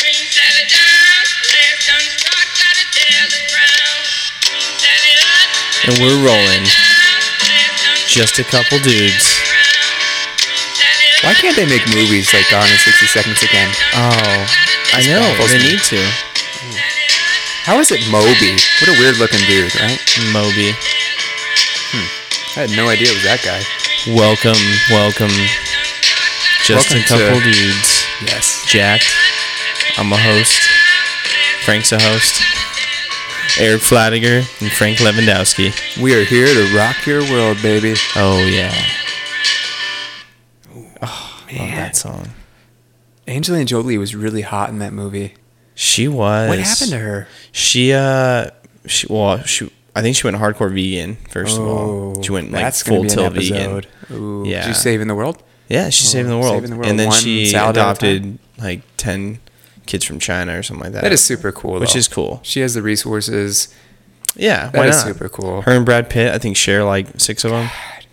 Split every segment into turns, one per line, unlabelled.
green salad down. Left unstruck, gotta tell the crown. Green salad up.
And we're rolling. Just a couple dudes.
Why can't they make movies like Gone in 60 Seconds again?
Oh, I know. They
me.
need to.
How is it Moby? What a weird looking dude, right?
Moby. Hmm.
I had no idea it was that guy.
Welcome, welcome. Just
Welcome
a couple
to-
dudes.
Yes.
Jacked. I'm a host. Frank's a host. Eric Flatiger and Frank Lewandowski.
We are here to rock your world, baby.
Oh yeah. Oh, love that song.
Angelina Jolie was really hot in that movie.
She was.
What happened to her?
She uh, she well, she I think she went hardcore vegan first of all. She went like
Oh,
full tilt vegan.
Ooh,
Yeah.
She's saving the world?
Yeah, she's saving the
Oh,
world.
saving the world
And then
one
she
salad at a
adopted like ten kids from China or something like that.
That is super cool.
Which
though.
is cool.
She has the resources.
Yeah,
That
why
is
not?
super cool.
Her and Brad Pitt, I think, share like six of them.
God,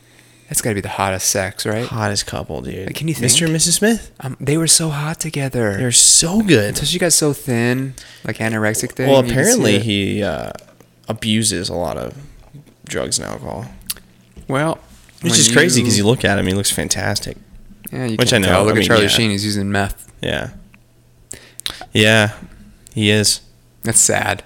That's got to be the hottest sex, right?
Hottest couple, dude.
Like, can you think? Mr.
and Mrs. Smith?
Um, they were so hot together.
They're so good.
Until she got so thin, like anorexic thing.
Well,
you
apparently he uh, abuses a lot of drugs and alcohol,
Well,
which is crazy because you look at him, he looks fantastic.
Yeah, you
which
can
I know,
Tell. Look
I
at Charlie
yeah.
Sheen. He's using meth.
Yeah, yeah, he is.
That's sad.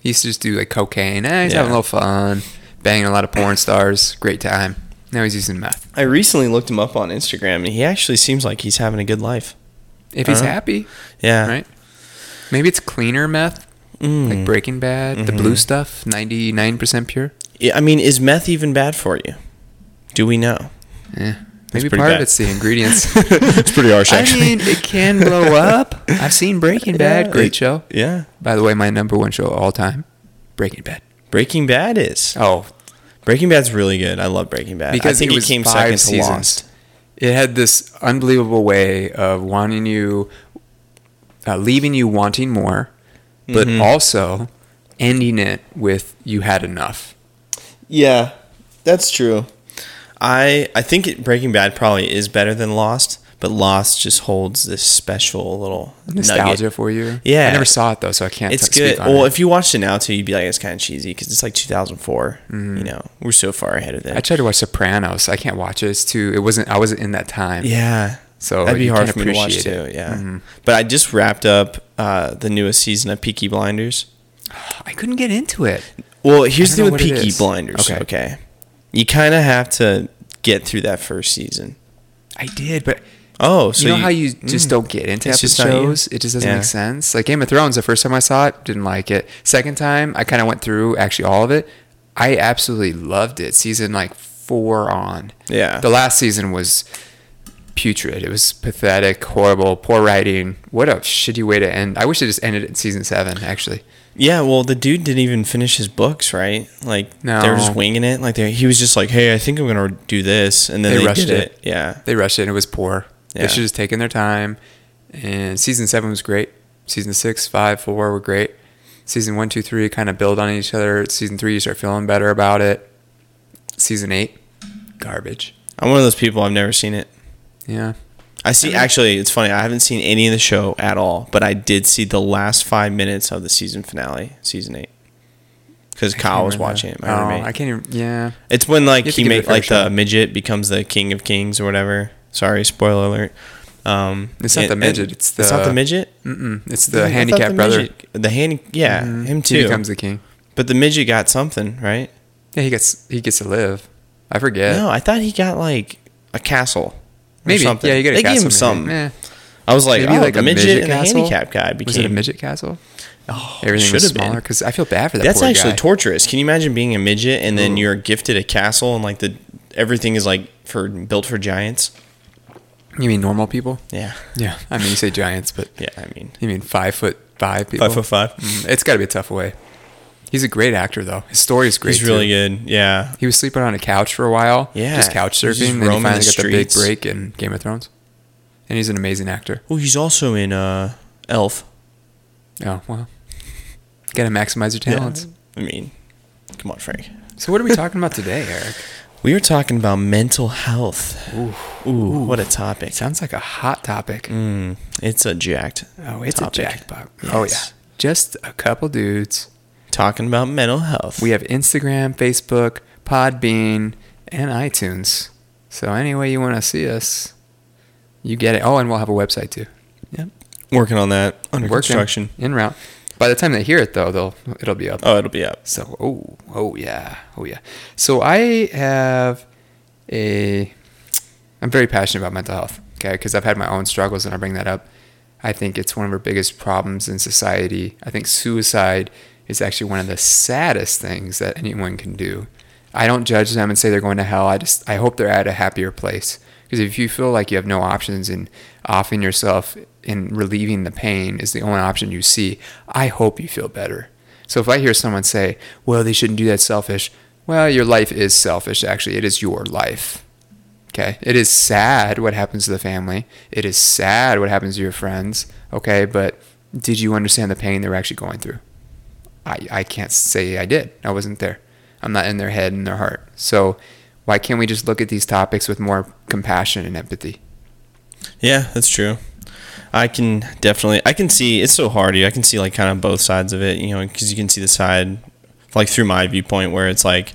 He used to just do like cocaine. Eh, he's
Yeah.
having a little fun, banging a lot of porn stars. Great time. Now he's using meth.
I recently looked him up on Instagram, and he actually seems like he's having a good life.
If he's
Uh-huh.
happy,
Yeah,
right? Maybe it's cleaner meth,
Mm.
like Breaking Bad, the
Mm-hmm.
blue stuff, ninety nine percent pure.
Yeah, I mean, is meth even bad for you? Do we know?
Yeah. Maybe part
bad.
of it's the ingredients.
It's pretty harsh, actually.
I mean, it can blow up. I've seen Breaking Bad.
Yeah,
Great show.
yeah,
By the way, my number one show of all time, Breaking Bad.
Breaking Bad is.
Oh,
Breaking Bad's really good. I love Breaking Bad.
because
I think
it
it, came
five
second to. Lost.
It had this unbelievable way of wanting you, uh, leaving you wanting more, but
Mhm.
also ending it with you had enough.
Yeah, that's true. I I think it, Breaking Bad probably is better than Lost, but Lost just holds this special little
Nostalgia
nugget.
for you.
Yeah.
I never saw it though, so I can't.
It's
t-
good. Well,
it.
if you watched it now too, you'd be like, it's kind of cheesy because it's like 2004. You know, we're so far ahead of
Mm-hmm. I tried to watch Sopranos. I can't watch it. It's too. It wasn't. I wasn't in that time.
Yeah.
So
that'd be hard for me to watch
appreciate
too.
it.
Yeah.
Mhm.
But I just wrapped up uh, the newest season of Peaky Blinders.
I couldn't get into it.
Well, here's the thing with Peaky. Blinders.
Okay.
Okay. You kind of have to get through that first season.
I did, but
Oh, so
you know how you just
mm.
don't get into
It's just not you?
shows? It just doesn't
Yeah.
make sense. Like Game of Thrones, the first time I saw it, didn't like it. Second time, I kind of went through actually all of it. I absolutely loved it. Season like four on.
Yeah.
The last season was putrid. It was pathetic, horrible, poor writing. What a shitty way to end. I wish it just ended in season seven, actually.
Yeah, well, the dude didn't even finish his books, right? Like they were just winging it. Like they, he was just like, "Hey, I think I'm gonna do this," and then
They
they,
rushed it.
it. Yeah,
They rushed it and it was poor.
Yeah.
They should have just taken their time. And season seven was great. Season six, five, four were great. Season one, two, three kind of build on each other. Season three, you start feeling better about it. Season eight, garbage.
I'm one of those people. I've never seen it.
Yeah.
I see. Actually, it's funny. I haven't seen any of the show at all, but I did see the last five minutes of the season finale, season eight, because Kyle was watching it. My
Oh,
roommate.
I can't even. Yeah.
It's when like
You have to
he
give it a
make
fair
like the midget becomes the king of kings or whatever. Sorry, spoiler alert. Um,
It's not
and-
the midget, it's
it's not
the-
the midget.
Mm-mm. It's
I
the
thought
handicapped brother.
midget- the handy, yeah,
Mhm.
him
He
too.
becomes the king.
but the midget got something, right?
Yeah, he gets he gets to live. I forget.
No, I thought he got like a castle. Or
maybe.
something.
Yeah, you get a
they
castle.
gave him
maybe.
something.
Eh.
I was like,
Maybe
oh,
like
the
a
midget,
midget
and the
castle?
handicap guy became.
Was it a midget castle?
Oh,
Everything was
should've been.
smaller because I feel bad for that.
That's
poor
actually
guy.
torturous. Can you imagine being a midget and then
Ooh.
you're gifted a castle and like the everything is like for built for giants?
You mean normal people?
Yeah,
Yeah. I mean, you say giants, but
yeah. I mean,
you mean five foot five people?
five foot five.
Mm, It's got to be a tough way. He's a great actor, though. His story is great.
He's really
too.
good. Yeah,
He was sleeping on a couch for a while.
Yeah.
Just couch surfing.
just
and then he finally
the
got the big break in Game of Thrones. And he's an amazing actor.
Well, he's also in uh, Elf.
Oh, well. Got to maximize your talents.
I mean, come on, Frank.
So, what are we talking about today, Eric?
We are talking about mental health. Ooh, what a topic.
Sounds like a hot topic.
Mm, it's a jacked.
Oh, it's
topic.
a jackpot. Oh yeah, just a couple dudes.
Talking about mental health.
We have Instagram, Facebook, Podbean, and iTunes. So any way you want to see us, you get it. Oh, and we'll have a website too. Yep,
working on that under
Working,
construction.
en route. By the time they hear it, though, they'll it'll be up.
Oh, it'll be up.
So, oh, oh yeah, oh yeah. So I have a, I'm very passionate about mental health. Okay, because I've had my own struggles, and I bring that up. I think it's one of our biggest problems in society. I think suicide is actually one of the saddest things that anyone can do. I don't judge them and say they're going to hell. I just I hope they're at a happier place. Because if you feel like you have no options and offing yourself and relieving the pain is the only option you see, I hope you feel better. So if I hear someone say, "Well, they shouldn't do that selfish," well, your life is selfish. Actually, it is your life. Okay, it is sad what happens to the family. It is sad what happens to your friends. Okay, but did you understand the pain they were actually going through? I, I can't say I did. I wasn't there. I'm not in their head and their heart. So why can't we just look at these topics with more compassion and empathy?
Yeah, that's true. I can definitely, I can see, it's so hard. I can see like kind of both sides of it, you know, because you can see the side, like through my viewpoint, where it's like,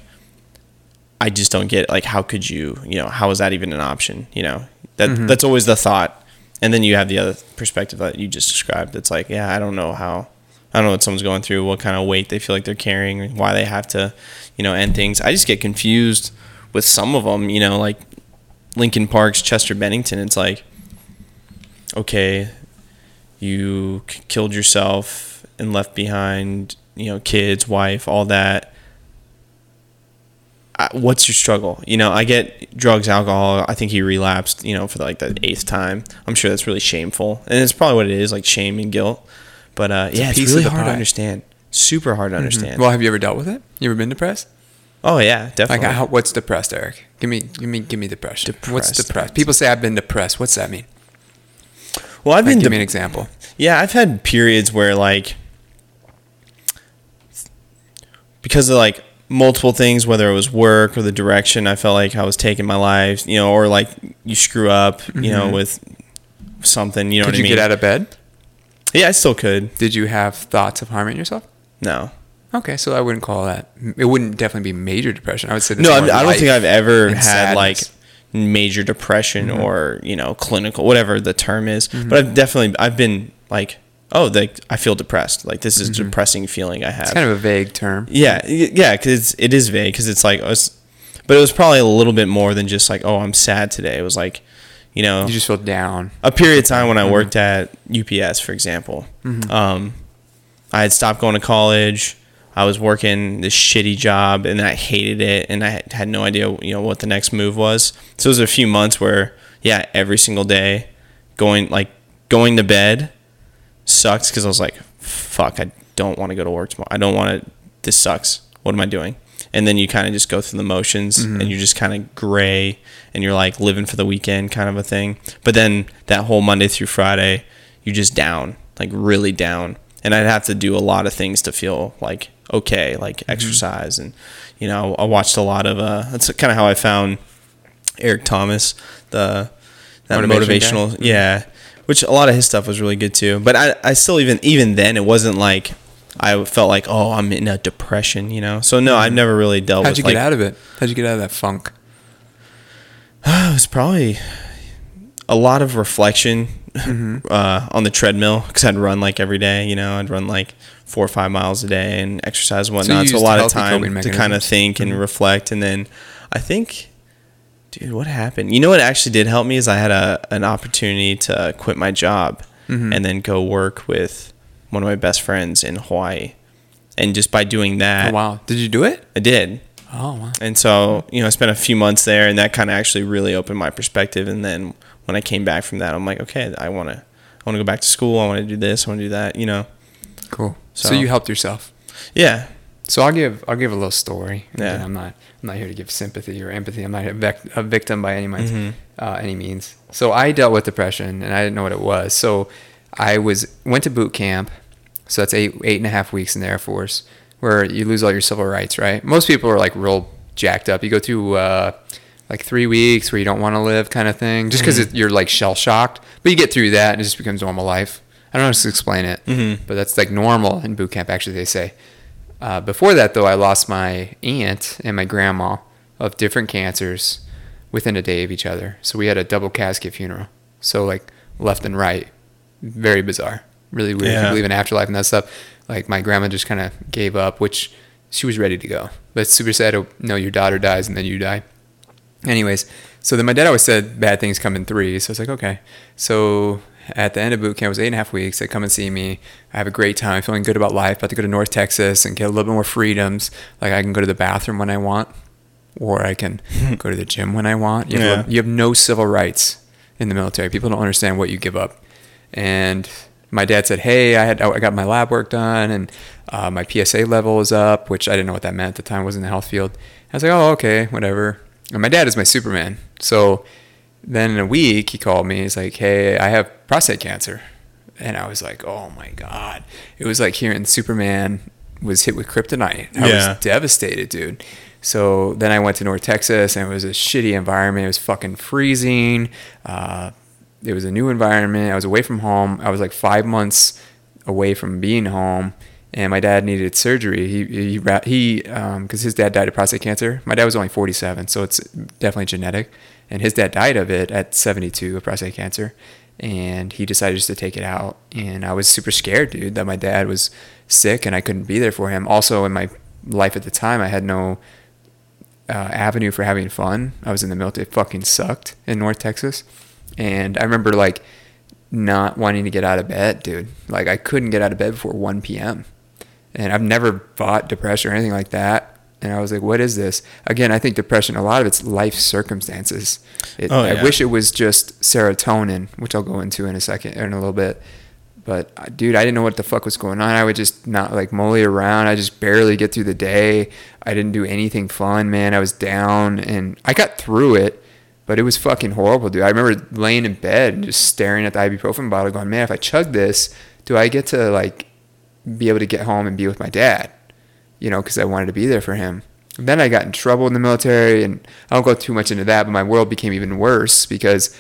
I just don't get like, how could you, you know, how is that even an option? You know, that mm-hmm. that's always the thought. And then you have the other perspective that you just described. It's like, yeah, I don't know how, I don't know what someone's going through, what kind of weight they feel like they're carrying, why they have to, you know, end things. I just get confused with some of them, you know, like Linkin Park's Chester Bennington. It's like, okay, you k- killed yourself and left behind, you know, kids, wife, all that. I- What's your struggle? You know, I get drugs, alcohol. I think he relapsed, you know, for like the eighth time. I'm sure that's really shameful, and it's probably what it is, like shame and guilt. But uh, yeah, it's
piece of
really hard to understand. Super hard to understand.
Well, have you ever dealt with it? You ever been depressed?
oh yeah,
Like,
definitely.
how, what's depressed, Eric? Give me, give me, give me depression. What's
Depressed.
depressed? People say I've been depressed. What's that mean?
well, I've
Like,
been
give
de-
me an example.
Yeah, I've had periods where like because of like multiple things, whether it was work or the direction I felt like I was taking my life, you know, or like you screw up, you know, with something, you know
Could
what
you
I mean?
get out of bed?
Yeah, I still could.
Did you have thoughts of harming yourself?
No.
Okay, so I wouldn't call that. It wouldn't definitely be major depression. I would say
No, I, I don't think I've ever had like major depression
Mm-hmm.
or, you know, clinical, whatever the term is. But I've definitely I've been like, oh, like I feel depressed. Like this is a depressing feeling I have.
Mm-hmm. It's kind of a vague term.
Yeah, yeah, because it is vague. Because it's like, it's, but it was probably a little bit more than just like, oh, I'm sad today. It was like, you know,
You just feel down.
a period of time when I worked at UPS, for example. Um, I had stopped going to college. I was working this shitty job, and I hated it, and I had- had no idea, you know, what the next move was. So it was a few months where, yeah, every single day, going like going to bed sucks because I was like, fuck, I don't want to go to work tomorrow. I don't want to. This sucks. What am I doing? And then you kind of just go through the motions, and mm-hmm. you're just kind of gray, and you're like living for the weekend, kind of a thing. But then that whole Monday through Friday, you're just down, like really down. And I'd have to do a lot of things to feel like okay, like mm-hmm. exercise, and you know, I watched a lot of. uh That's kind of how I found Eric Thomas, the that
Motivation guy?
motivational, mm-hmm. yeah. Which a lot of his stuff was really good too. But I, I still even even then it wasn't like I felt like oh I'm in a depression, you know. So no, I've never really dealt with it.
How'd
with
you
like
get out of it? How'd you get out of that funk?
it was probably a lot of reflection mm-hmm. uh, on the treadmill because I'd run like every day. You know, I'd run like four or five miles a day and exercise and whatnot. So, a lot of time to kind of think and mm-hmm. reflect. And then I think, dude, what happened? You know what actually did help me is I had a an opportunity to quit my job mm-hmm. and then go work with one of my best friends in Hawaii. And just by doing that,
Oh wow! Did you do it?
I did.
Oh wow!
And so, you know, I spent a few months there and that kind of actually really opened my perspective. And then when I came back from that, I'm like, okay, I want to, I want to go back to school. I want to do this. I want to do that, you know?
Cool. So,
So-
you helped yourself.
Yeah.
So I'll give I'll give a little story.
Yeah.
I'm not I'm not here to give sympathy or empathy. I'm not a, vec- a victim by any means.
Mm-hmm.
Uh, any means. So I dealt with depression and I didn't know what it was. So I was went to boot camp. So that's eight eight and a half weeks in the Air Force where you lose all your civil rights. Right. Most people are like real jacked up. You go through uh, like three weeks where you don't want to live, kind of thing, just because you're like shell shocked. But you get through that, and it just becomes normal life. I don't know how to explain it, but that's like normal in boot camp. Actually, they say. Uh, before that, though, I lost my aunt and my grandma of different cancers within a day of each other. So we had a double casket funeral. So like left and right, very bizarre. Really weird. If you believe in afterlife and that stuff. Like my grandma just kind of gave up, which she was ready to go. But super sad oh, to know your daughter dies and then you die. Anyways, so then my dad always said bad things come in threes. So I was like, okay. So at the end of boot camp, it was eight and a half weeks. They come and see me. I have a great time, feeling good about life. About to go to North Texas and get a little bit more freedoms. Like I can go to the bathroom when I want, or I can go to the gym when I want. You have,
Yeah.
you have no civil rights in the military. People don't understand what you give up. And my dad said, "Hey, I had I got my lab work done, and uh, my PSA level is up, which I didn't know what that meant at the time. I was in the health field. I was like, oh, okay, whatever. And my dad is my Superman. So then in a week, he called me. He's like, hey, I have prostate cancer, and I was like, oh my god. It was like hearing Superman was hit with kryptonite. I
Yeah.
was devastated, dude. So then I went to North Texas, and it was a shitty environment. It was fucking freezing. Uh, it was a new environment. I was away from home. I was like five months away from being home, and my dad needed surgery. He he he because his dad died of prostate cancer. My dad was only 47, so it's definitely genetic. And his dad died of it at 72 of prostate cancer, and he decided just to take it out. And I was super scared, dude, that my dad was sick and I couldn't be there for him. Also, in my life at the time, I had no uh, avenue for having fun. I was in the military. It fucking sucked in North Texas. And I remember like not wanting to get out of bed, dude. Like I couldn't get out of bed before 1 p.m. And I've never fought depression or anything like that. And I was like, what is this? Again, I think depression, a lot of it's life circumstances. It,
Oh,
I wish it was just serotonin, which I'll go into in a second, or in a little bit. But uh, dude, I didn't know what the fuck was going on. I would just not like molly around. I just barely get through the day. I didn't do anything fun, man. I was down and I got through it, but it was fucking horrible, dude. I remember laying in bed and just staring at the ibuprofen bottle, going, "Man, if I chug this, do I get to like be able to get home and be with my dad?" You know, because I wanted to be there for him. Then I got in trouble in the military, and I don't go too much into that. But my world became even worse because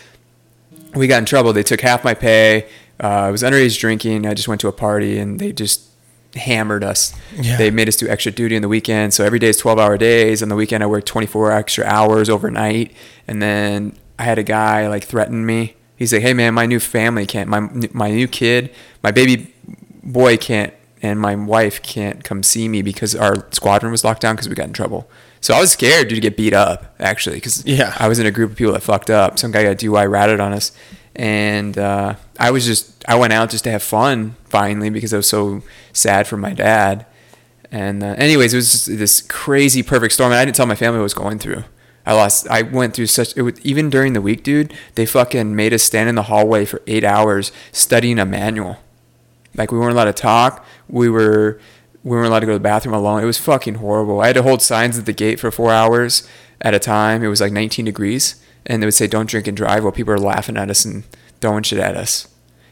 we got in trouble. They took half my pay. Uh, I was underage drinking. I just went to a party and they just hammered us.
Yeah.
They made us do extra duty on the weekend. So every day is 12 hour days. On the weekend, I worked 24 extra hours overnight. And then I had a guy like threaten me. He's like, hey man, my new family can't, my, my new kid, my baby boy can't, and my wife can't come see me because our squadron was locked down because we got in trouble. So I was scared dude, to get beat up actually because
Yeah.
I was in a group of people that fucked up. Some guy got DUI ratted on us, and uh, I was just I went out just to have fun finally because I was so sad for my dad. And uh, anyways, it was just this crazy perfect storm, and I didn't tell my family what I was going through. I lost. I went through such. It was, even during the week, dude. They fucking made us stand in the hallway for eight hours studying a manual. Like we weren't allowed to talk. We were we weren't allowed to go to the bathroom alone. It was fucking horrible. I had to hold signs at the gate for four hours at a time. It was like 19 degrees, and they would say "Don't drink and drive" while people are laughing at us and throwing shit at us.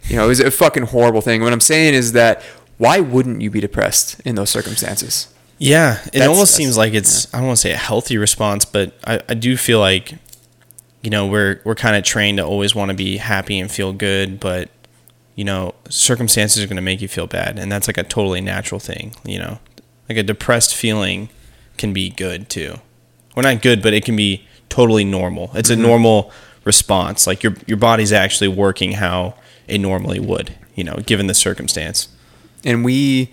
You know, it was a fucking horrible thing. What I'm saying is that why wouldn't you be depressed in those circumstances?
Yeah, it
That's-
almost
that's-
seems like it's I don't want to say a healthy response, but I, I do feel like you know we're we're kind of trained to always want to be happy and feel good, but you know circumstances are going to make you feel bad, and that's like a totally natural thing. You know, like a depressed feeling can be good too, or not good, but it can be totally normal. It's a normal response. Like your your body's actually working how it normally would. You know, given the circumstance.
and we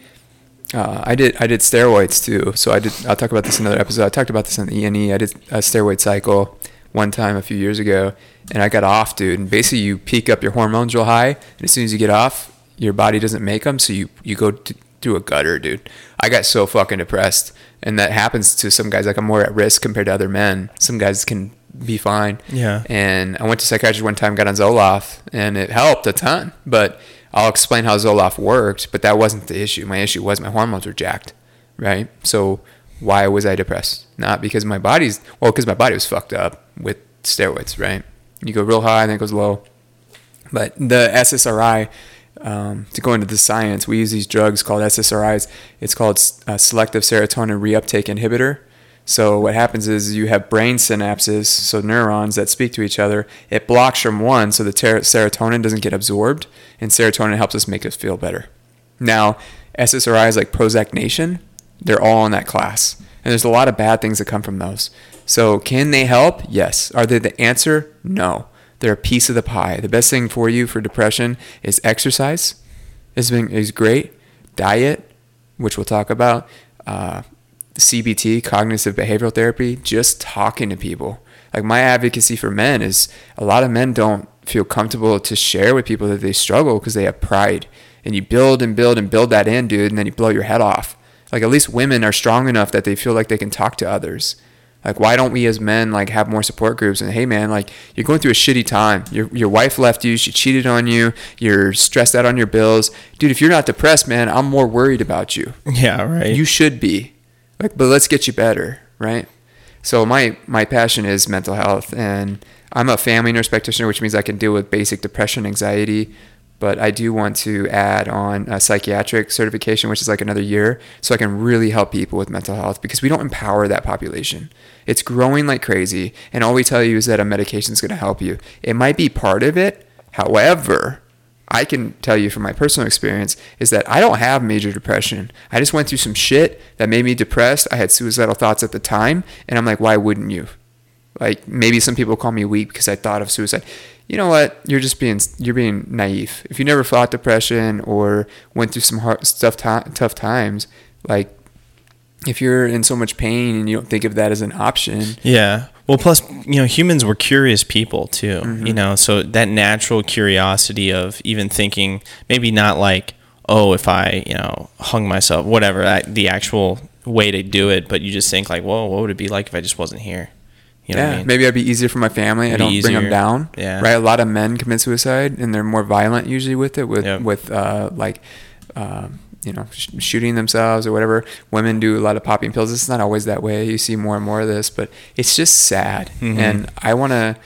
uh, I did I did steroids too. So I did I'll talk about this in another episode. I talked about this on the E&E. I did a steroid cycle one time a few years ago and I got off, dude. And basically you peak up your hormones real high and as soon as you get off, your body doesn't make them, so you you go to, through a gutter, dude. I got so fucking depressed. And that happens to some guys like I'm more at risk compared to other men. Some guys can be fine.
Yeah.
And I went to psychiatrist one time, got on Zoloft, and it helped a ton. But I'll explain how Zoloft worked, but that wasn't the issue. My issue was my hormones were jacked, right? So why was I depressed? Not because my body's, well, because my body was fucked up with steroids, right? You go real high and then it goes low. But the SSRI, um, to go into the science, we use these drugs called SSRIs. It's called uh, selective serotonin reuptake inhibitor. So what happens is you have brain synapses, so neurons that speak to each other. It blocks from one, so the ter- serotonin doesn't get absorbed, and serotonin helps us make us feel better. Now, SSRIs like Prozac Nation, they're all in that class, and there's a lot of bad things that come from those. So can they help? Yes. Are they the answer? No. They're a piece of the pie. The best thing for you for depression is exercise. Is been is great. Diet, which we'll talk about. Uh, CBT, cognitive behavioral therapy, just talking to people. Like my advocacy for men is a lot of men don't feel comfortable to share with people that they struggle because they have pride. And you build and build and build that in, dude, and then you blow your head off. Like at least women are strong enough that they feel like they can talk to others. Like why don't we as men like have more support groups and hey man, like you're going through a shitty time. Your your wife left you, she cheated on you, you're stressed out on your bills. Dude, if you're not depressed, man, I'm more worried about you.
Yeah, right.
You should be. Like, but let's get you better, right? So my my passion is mental health, and I'm a family nurse practitioner, which means I can deal with basic depression, anxiety. But I do want to add on a psychiatric certification, which is like another year, so I can really help people with mental health because we don't empower that population. It's growing like crazy, and all we tell you is that a medication is going to help you. It might be part of it. However, I can tell you from my personal experience is that I don't have major depression. I just went through some shit that made me depressed. I had suicidal thoughts at the time, and I'm like, why wouldn't you? Like maybe some people call me weak because I thought of suicide. You know what? You're just being you're being naive. If you never fought depression or went through some hard stuff ti- tough times, like if you're in so much pain and you don't think of that as an option,
Yeah. Well, plus, you know, humans were curious people too,
Mm-hmm.
you know, so that natural curiosity of even thinking, maybe not like, oh, if I, you know, hung myself, whatever, that, the actual way to do it, but you just think like, whoa, what would it be like if I just wasn't here? You know
yeah,
I mean?
maybe I'd be easier for my family. I don't bring them down.
Yeah.
Right. A lot of men commit suicide, and they're more violent usually with it, with
Yep.
with uh, like, uh, you know, sh- shooting themselves or whatever. Women do a lot of popping pills. It's not always that way. You see more and more of this, but it's just sad.
Mhm.
And I want to,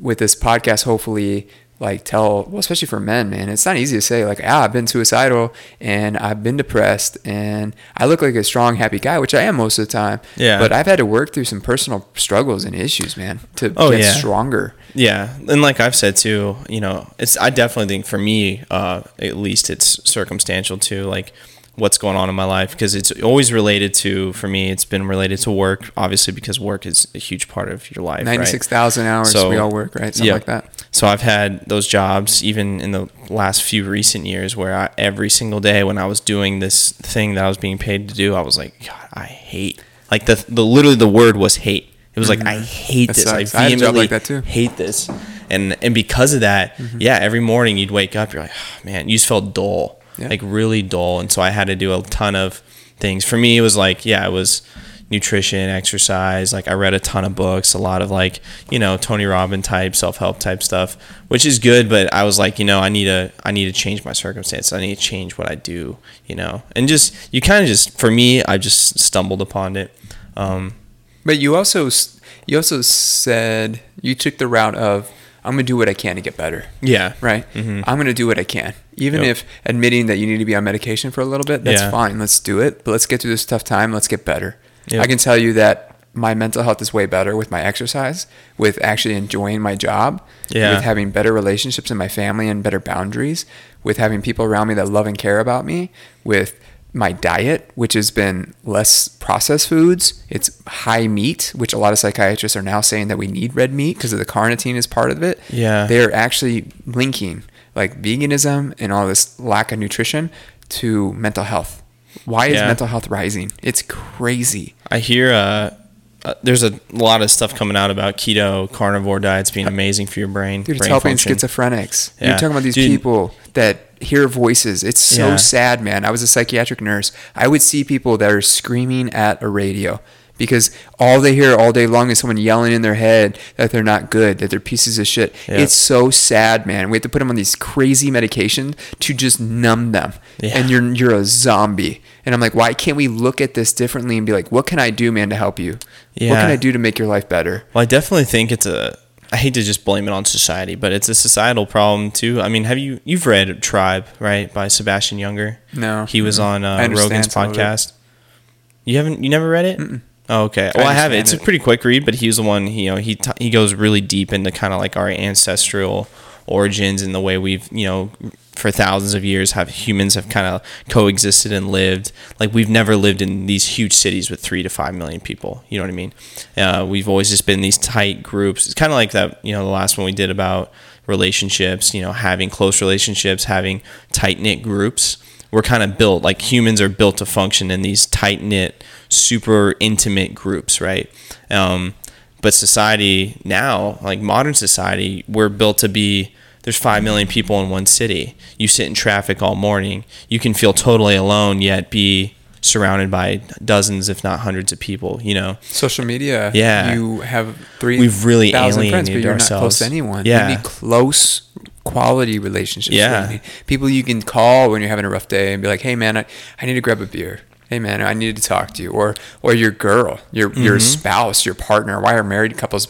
with this podcast, hopefully. Like tell, well, especially for men, man, it's not easy to say. Like, ah, I've been suicidal and I've been depressed and I look like a strong, happy guy, which I am most of the time.
Yeah.
But I've had to work through some personal struggles and issues, man, to
Oh,
get
yeah.
stronger.
Yeah, and like I've said too, you know, it's I definitely think for me, uh, at least it's circumstantial too like what's going on in my life because it's always related to for me. It's been related to work, obviously because work is a huge part of your life. right?
Ninety-six thousand hours
So-
we all work, right? Something
yeah.
like that.
So I've had those jobs even in the last few recent years where I, every single day when I was doing this thing that I was being paid to do, I was like, God, I hate. Like the the literally the word was hate. It was like mm-hmm. I hate
That
this.
sucks. I
I
had a like that, too.
hate this. And and because of that, mm-hmm. yeah, every morning you'd wake up, you're like, "Oh, man, you just felt dull,
Yeah.
like really dull. And so I had to do a ton of things. For me, it was like, yeah, it was nutrition, exercise. Like I read a ton of books, a lot of like, you know, Tony Robbins type, self help type stuff, which is good. But I was like, you know, I need to, I need to change my circumstance. I need to change what I do, you know, and just you kind of just for me, I just stumbled upon it. Um,
But you also you also said you took the route of I'm gonna do what I can to get better.
yeah,
Right.
Mhm.
I'm gonna do what I can, even
Yep.
if admitting that you need to be on medication for a little bit. That's
Yeah.
fine. Let's do it. But let's get through this tough time. Let's get better.
Yep.
I can tell you that my mental health is way better with my exercise, with actually enjoying my job,
Yeah.
with having better relationships in my family and better boundaries, with having people around me that love and care about me, with my diet, which has been less processed foods. It's high meat, which a lot of psychiatrists are now saying that we need red meat because of the carnitine is part of it.
Yeah.
They're actually linking like veganism and all this lack of nutrition to mental health. Why is mental health rising? It's crazy.
I hear uh, uh, there's a lot of stuff coming out about keto carnivore diets being amazing for your brain.
Dude, it's
brain
helping
function.
schizophrenics. You're talking about these
Dude.
people that hear voices. It's so
Yeah.
sad, man. I was a psychiatric nurse. I would see people that are screaming at a radio because all they hear all day long is someone yelling in their head that they're not good, that they're pieces of shit.
Yeah.
It's so sad, man. We have to put them on these crazy medications to just numb them.
Yeah.
And you're you're a zombie. And I'm like, why can't we look at this differently and be like, what can I do, man, to help you? What can I do to make your life better?
Well, I definitely think it's a. I hate to just blame it on society, but it's a societal problem too. I mean, have you you've read Tribe, right, by Sebastian Junger?
No.
He was on uh, Rogan's
some of it.
podcast. You haven't you never read it? Oh, okay.
I
Well, I have it. It's a pretty quick read, but he's the one. You know, he t- he goes really deep into kind of like our ancestral origins and the way we've you know for thousands of years have humans have kind of coexisted and lived. Like we've never lived in these huge cities with three to five million people. You know what I mean? Uh, we've always just been these tight groups. It's kind of like that. You know, the last one we did about relationships. You know, having close relationships, having tight knit groups we're kind of built like humans are built to function in these tight knit, super intimate groups, right? Um, but society now, like modern society, we're built to be. There's five million people in one city. You sit in traffic all morning. You can feel totally alone, yet be surrounded by dozens, if not hundreds, of people. You know,
Social media.
Yeah.
You have three.
We've really
thousand friends, but
alienated
you're not close to anyone.
Yeah.
You need close quality relationships.
Yeah.
People you can call when you're having a rough day and be like, "Hey, man, I, I need to grab a beer." Hey man, I needed to talk to you, or or your girl, your your
Mm-hmm.
spouse, your partner. Why are married couples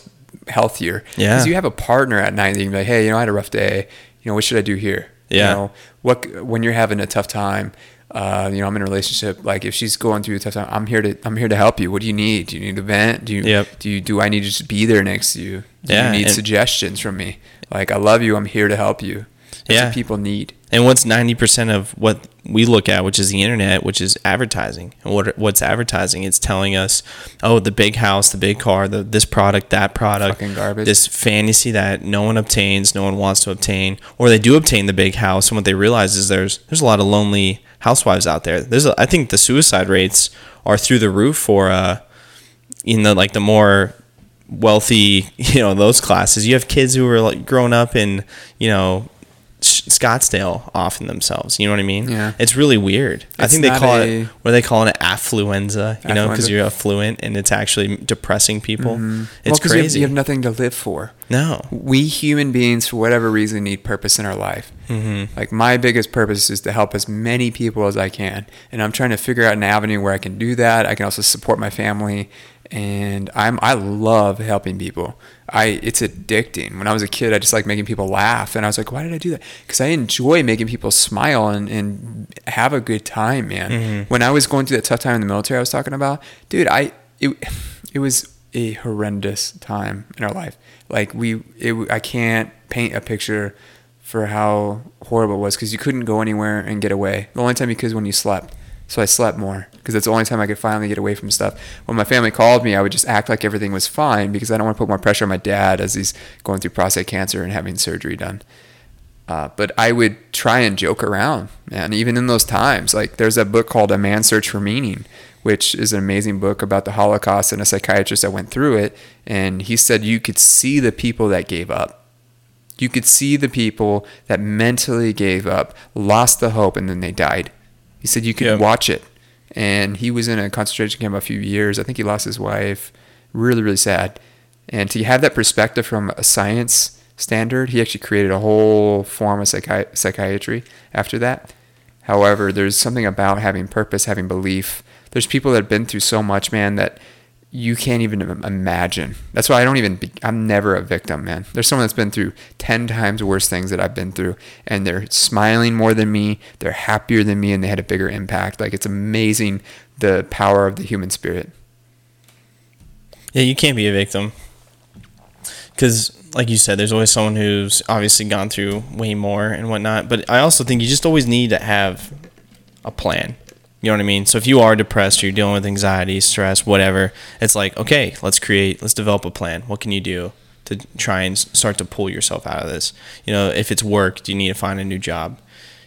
healthier?
Yeah.
because you have a partner at night that you can be like, hey, you know, I had a rough day. You know, what should I do here?
Yeah.
You know, what when you're having a tough time uh, you know i'm in a relationship like if she's going through a tough time i'm here to i'm here to help you what do you need do you need a vent do you
Yep.
do you do i need to just be there next to you do
Yeah,
you need
and-
suggestions from me like i love you i'm here to help you
Yeah.
what people need
And what's ninety percent of what we look at, which is the internet, which is advertising. And what what's advertising? It's telling us, oh, the big house, the big car, the this product, that product,
Fucking garbage.
this fantasy that no one obtains, no one wants to obtain, or they do obtain the big house, and what they realize is there's there's a lot of lonely housewives out there. There's a, I think the suicide rates are through the roof for uh, in the like the more wealthy, you know, those classes. You have kids who are like growing up in, you know, Scottsdale offing themselves. You know what I mean?
Yeah.
It's really weird. I think they call it what do they call it affluenza, you know, because you're affluent and it's actually depressing people. Mm-hmm.
well,
It's
'cause you have-
crazy.
you have nothing to live for
no.
we human beings for whatever reason need purpose in our life
Mm-hmm.
like my biggest purpose is to help as many people as i can and i'm trying to figure out an avenue where i can do that i can also support my family and i'm i love helping people i it's addicting when i was a kid i just like making people laugh and i was like why did i do that because i enjoy making people smile and, and have a good time man
Mm-hmm.
when i was going through that tough time in the military i was talking about dude i it, it was a horrendous time in our life. Like we, it, I can't paint a picture for how horrible it was because you couldn't go anywhere and get away. The only time you could when you slept. So I slept more because that's the only time I could finally get away from stuff. When my family called me, I would just act like everything was fine because I don't want to put more pressure on my dad as he's going through prostate cancer and having surgery done. Uh, but I would try and joke around, man. Even in those times, like there's a book called A Man's Search for Meaning, which is an amazing book about the Holocaust and a psychiatrist that went through it. And he said you could see the people that gave up. You could see the people that mentally gave up, lost the hope, and then they died. He said you could
Yeah.
watch it. And he was in a concentration camp a few years. I think he lost his wife. Really, really sad. And to have that perspective from a science standard, he actually created a whole form of psychi- psychiatry after that. However, there's something about having purpose, having belief. There's people that have been through so much, man, that you can't even imagine. That's why I don't even, be, I'm never a victim, man. There's someone that's been through 10 times worse things that I've been through, and they're smiling more than me, they're happier than me, and they had a bigger impact. Like, it's amazing the power of the human spirit.
Yeah, you can't be a victim. Because, like you said, there's always someone who's obviously gone through way more and whatnot. But I also think you just always need to have a plan. You know what I mean? So if you are depressed or you're dealing with anxiety, stress, whatever, it's like, okay, let's create, let's develop a plan. What can you do to try and start to pull yourself out of this? You know, if it's work, do you need to find a new job?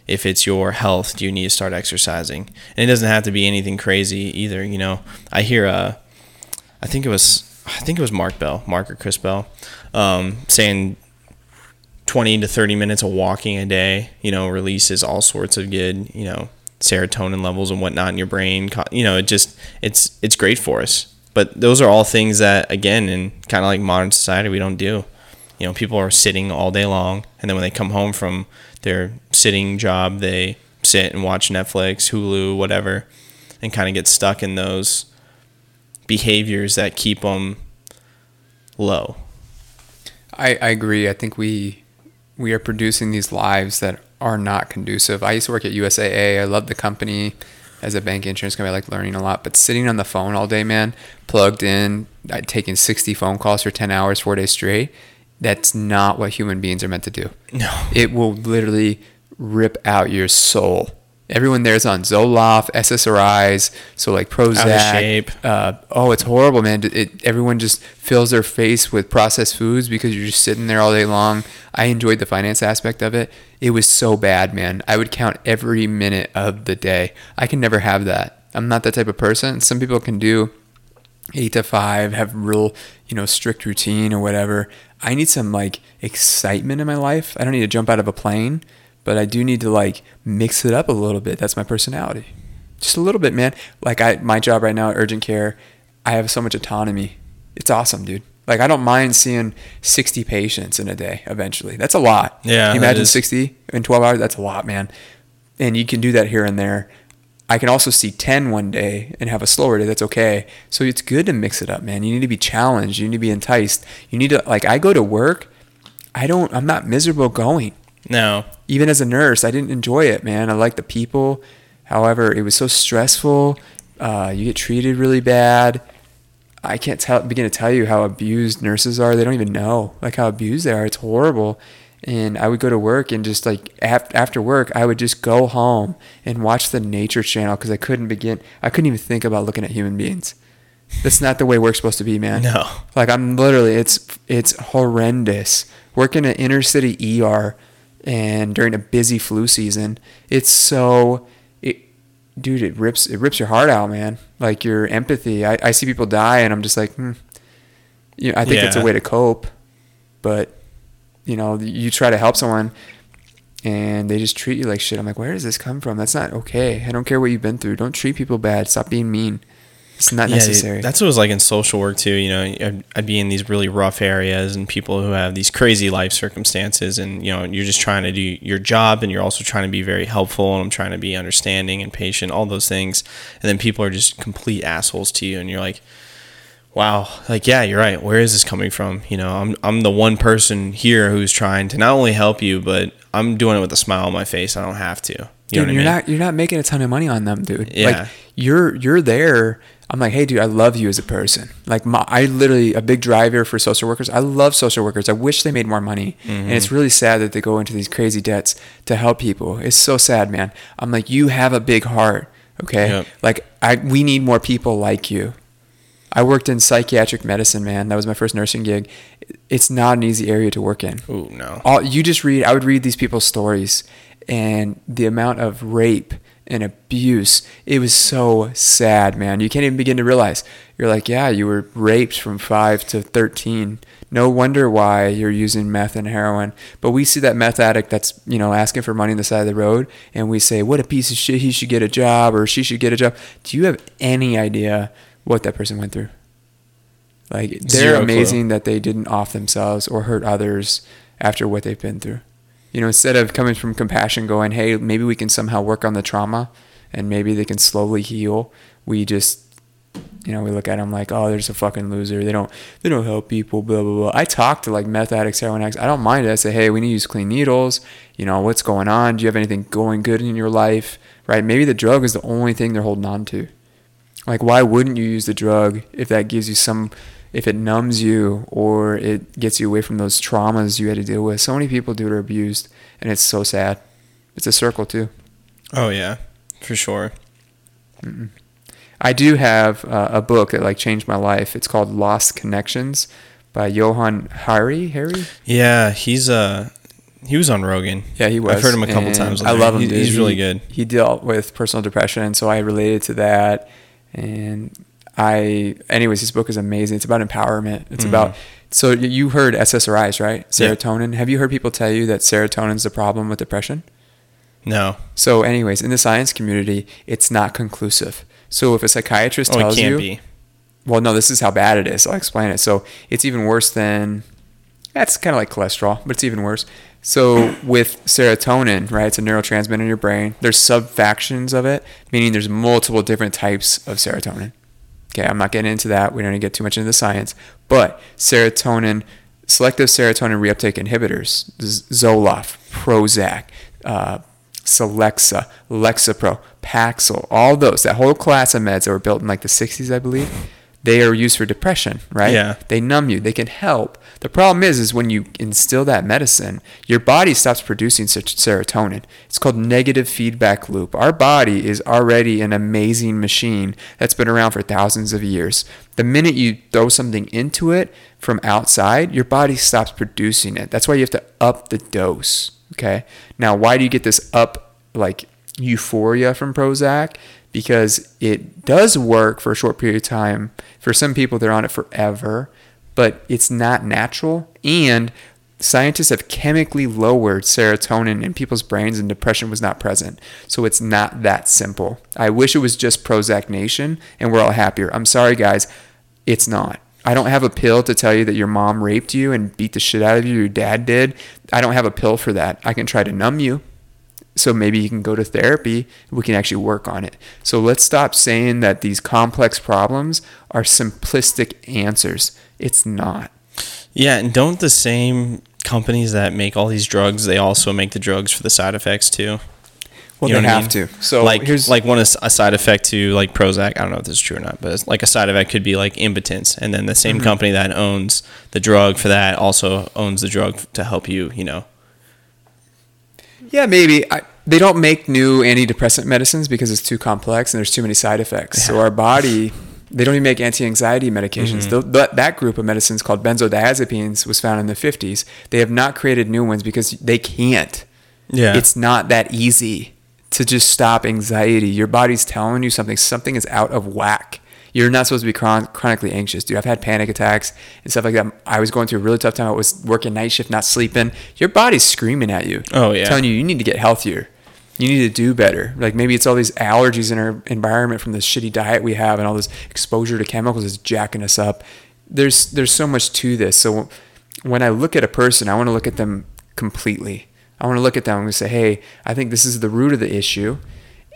If it's your health, do you need to start exercising? And it doesn't have to be anything crazy either. You know, I hear, uh, I think it was I think it was Mark Bell, Mark or Chris Bell, um, saying 20 to 30 minutes of walking a day, you know, releases all sorts of good, you know, serotonin levels and whatnot in your brain. You know, it just it's it's great for us. But those are all things that again in kind of like modern society we don't do. You know, people are sitting all day long and then when they come home from their sitting job, they sit and watch Netflix, Hulu, whatever, and kind of get stuck in those behaviors that keep them low.
I, I agree. I think we we are producing these lives that are not conducive. I used to work at USAA. I love the company. as a bank insurance company. I like learning a lot, but sitting on the phone all day, man, plugged in, taking 60 phone calls for 10 hours, four days straight. That's not what human beings are meant to do.
No.
It will literally rip out your soul. Everyone there is on Zoloft, SSRIs, so like Prozac.
shape.
Uh, oh, it's horrible, man. It, it, everyone just fills their face with processed foods because you're just sitting there all day long. I enjoyed the finance aspect of it. It was so bad, man. I would count every minute of the day. I can never have that. I'm not that type of person. Some people can do eight to five, have real, you know, strict routine or whatever. I need some like excitement in my life. I don't need to jump out of a plane, but I do need to like mix it up a little bit. That's my personality. Just a little bit, man. Like I my job right now at urgent care, I have so much autonomy. It's awesome, dude. Like I don't mind seeing 60 patients in a day eventually. That's a lot.
Yeah,
imagine 60 in 12 hours? That's a lot, man. And you can do that here and there. I can also see 10 one day and have a slower day. That's okay. So it's good to mix it up, man. You need to be challenged. You need to be enticed. You need to, like, I go to work. I don't, I'm not miserable going.
No.
Even as a nurse, I didn't enjoy it, man. I like the people. However, it was so stressful. Uh, you get treated really bad. I can't tell, begin to tell you how abused nurses are. They don't even know like how abused they are. It's horrible. And I would go to work and just like af- after work, I would just go home and watch the Nature Channel because I couldn't begin. I couldn't even think about looking at human beings. That's not the way work's supposed to be, man.
No.
Like I'm literally, it's it's horrendous. Working an inner city ER and during a busy flu season, it's so, it, dude, it rips it rips your heart out, man. Like your empathy. I, I see people die, and I'm just like, hmm. You know, I think it's a way to cope, but you know, you try to help someone. And they just treat you like shit. I'm like, where does this come from? That's not okay. I don't care what you've been through. Don't treat people bad. Stop being mean. It's not
Yeah,
necessary.
that's what it was like in social work too. You know, I'd, I'd be in these really rough areas and people who have these crazy life circumstances, and you know, you're just trying to do your job, and you're also trying to be very helpful, and I'm trying to be understanding and patient, all those things, and then people are just complete assholes to you, and you're like, wow, like yeah, you're right. Where is this coming from? You know, I'm I'm the one person here who's trying to not only help you, but I'm doing it with a smile on my face. I don't have to. You know
dude,
I
you're
mean?
not you're not making a ton of money on them, dude.
Yeah.
Like you're you're there. I'm like, hey, dude, I love you as a person. Like, my, I literally a big driver for social workers. I love social workers. I wish they made more money, and it's
Mm-hmm.
really sad that they go into these crazy debts to help people. It's so sad, man. I'm like, you have a big heart, okay?
Yep.
Like, I we need more people like you. I worked in psychiatric medicine, man. That was my first nursing gig. It's not an easy area to work in
Oh no.
all you just read i would read these people's stories and the amount of rape and abuse. It was so sad man. You can't even begin to realize. You're like yeah you were raped from 5 to 13 no wonder why you're using meth and heroin. But we see that meth addict that's you know asking for money on the side of the road and we say what a piece of shit he should get a job or she should get a job. Do you have any idea what that person went through? Like they're
Zero clue.
amazing that they didn't off themselves or hurt others after what they've been through. You know, instead of coming from compassion, going, "Hey, maybe we can somehow work on the trauma, and maybe they can slowly heal," we just, you know, we look at them like, "Oh, they're just a fucking loser. They don't, they don't help people." Blah blah blah. I talk to like meth addicts, heroin addicts. I don't mind it. I say, "Hey, we need to use clean needles. You know, what's going on? Do you have anything going good in your life? Right? Maybe the drug is the only thing they're holding on to." Like, why wouldn't you use the drug if that gives you some, if it numbs you or it gets you away from those traumas you had to deal with? So many people do it are abused, and it's so sad. It's a circle too.
Oh yeah, for sure.
I do have uh, a book that like changed my life. It's called Lost Connections by Johann Hari. Harry?
Yeah, he's uh he was on Rogan.
Yeah, he was.
I've heard him a couple
and
times.
I love him.
He-
dude.
he's really
He-
good.
He dealt with personal depression, so I related to that. And I, anyways, his book is amazing. It's about empowerment. It's
Mhm.
about. So you heard SSRIs, right?
Yeah.
Serotonin. Have you heard people tell you that serotonin's the problem with depression?
No.
So, anyways, in the science community, it's not conclusive. So if a psychiatrist
Oh, it
tells you,
be.
well, no, this is how bad it is. I'll explain it. So it's even worse than that's kind of like cholesterol, but it's even worse. So with serotonin, right? It's a neurotransmitter in your brain. There's subfactions of it, meaning there's multiple different types of serotonin. Okay, I'm not getting into that. We don't need to get too much into the science. But serotonin, selective serotonin reuptake inhibitors, Zoloft, Prozac, uh, Celexa, Lexapro, Paxil, all those, that whole class of meds that were built in like the 60s, I believe, they are used for depression, right?
Yeah.
They numb you, they can help. The problem is, is when you instill that medicine, your body stops producing such serotonin. It's called negative feedback loop. Our body is already an amazing machine that's been around for thousands of years. The minute you throw something into it from outside, your body stops producing it. That's why you have to up the dose. Okay. Now, why do you get this up like euphoria from Prozac? Because it does work for a short period of time. For some people, they're on it forever, but it's not natural. And scientists have chemically lowered serotonin in people's brains, and depression was not present. So it's not that simple. I wish it was just Prozac Nation and we're all happier. I'm sorry, guys. It's not. I don't have a pill to tell you that your mom raped you and beat the shit out of you, your dad did. I don't have a pill for that. I can try to numb you. So maybe you can go to therapy. We can actually work on it. So let's stop saying that these complex problems are simplistic answers. It's not.
Yeah, and don't the same companies that make all these drugs, they also make the drugs for the side effects too?
Well,
You know
they
what I
have
mean?
to. So
like
here's
like one a side effect to like Prozac. I don't know if this is true or not, but it's like a side effect could be like impotence, and then the same
Mm-hmm.
company that owns the drug for that also owns the drug to help you. You know,
Yeah, maybe. I, they don't make new antidepressant medicines because it's too complex and there's too many side effects. So our body, they don't even make anti-anxiety medications.
Mm-hmm.
That, that group of medicines called benzodiazepines was found in the 50s. They have not created new ones because they can't.
yeah,
It's not that easy to just stop anxiety. Your body's telling you something. Something is out of whack. You're not supposed to be chron- chronically anxious, dude. I've had panic attacks and stuff like that. I was going through a really tough time. I was working night shift, not sleeping. Your body's screaming at you.
Oh, yeah.
telling you you need to get healthier. You need to do better. Like maybe it's all these allergies in our environment from the shitty diet we have and all this exposure to chemicals is jacking us up. There's there's so much to this. So when I look at a person, I want to look at them completely. I want to look at them and say, hey, I think this is the root of the issue.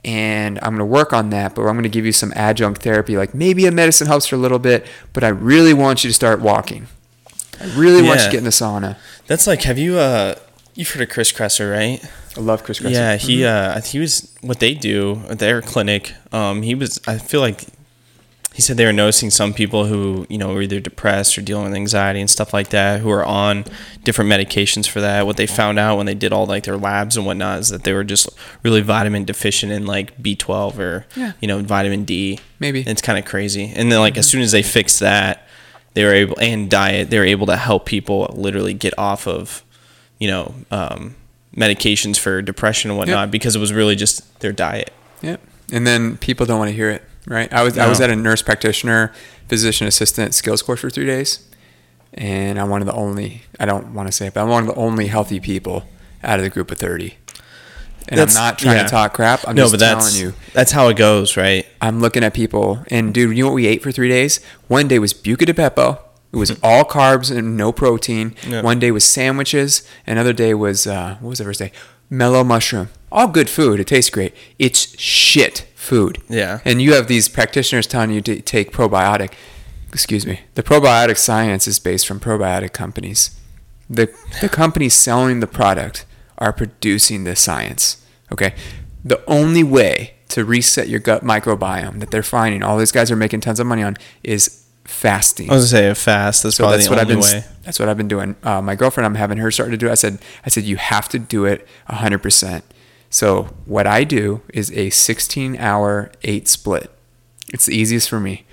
And I'm going to work on that, but I'm going to give you some adjunct therapy. Like maybe a medicine helps for a little bit, but I really want you to start walking. I really want you
Yeah.
to get in the sauna.
that's like have you uh you've heard of Chris Kresser, right?
I love Chris Kresser.
Yeah, he uh he was what they do at their clinic. Um, he was I feel like he said they were noticing some people who you know were either depressed or dealing with anxiety and stuff like that who are on different medications for that. What they found out when they did all like their labs and whatnot is that they were just really vitamin deficient in like B twelve or
Yeah.
you know vitamin D.
Maybe.
it's kind of crazy. And then like as soon as they fixed that, they were able and diet they were able to help people literally get off of you know um, medications for depression and whatnot because it was really just their diet.
Yep. And then people don't want to hear it, right? I was I was at a nurse practitioner, physician assistant skills course for three days, and I'm one of the only I don't want to say it, but I'm one of the only healthy people out of the group of thirty. And
That's-
I'm not trying
yeah.
to talk crap. I'm
no,
just
but that's
you.
that's how it goes, right?
I'm looking at people, and dude, you know what we ate for three days? One day was Buca di Beppo. It was all carbs and no protein.
Yeah.
One day was sandwiches. Another day was uh, what was the first day? Mellow mushroom. All good food. It tastes great. It's shit food.
Yeah.
And you have these practitioners telling you to take probiotic. Excuse me. The probiotic science is based from probiotic companies. The the companies selling the product are producing the science. Okay. The only way to reset your gut microbiome that they're finding, all these guys are making tons of money on, is fasting.
I was gonna say a fast. That's
So
probably
that's
the
what I've
only
been.
way.
That's what I've been doing. Uh, my girlfriend, I'm having her start to do. it. I said, I said you have to do it 100. percent So what I do is a 16 hour eight split. It's the easiest for me.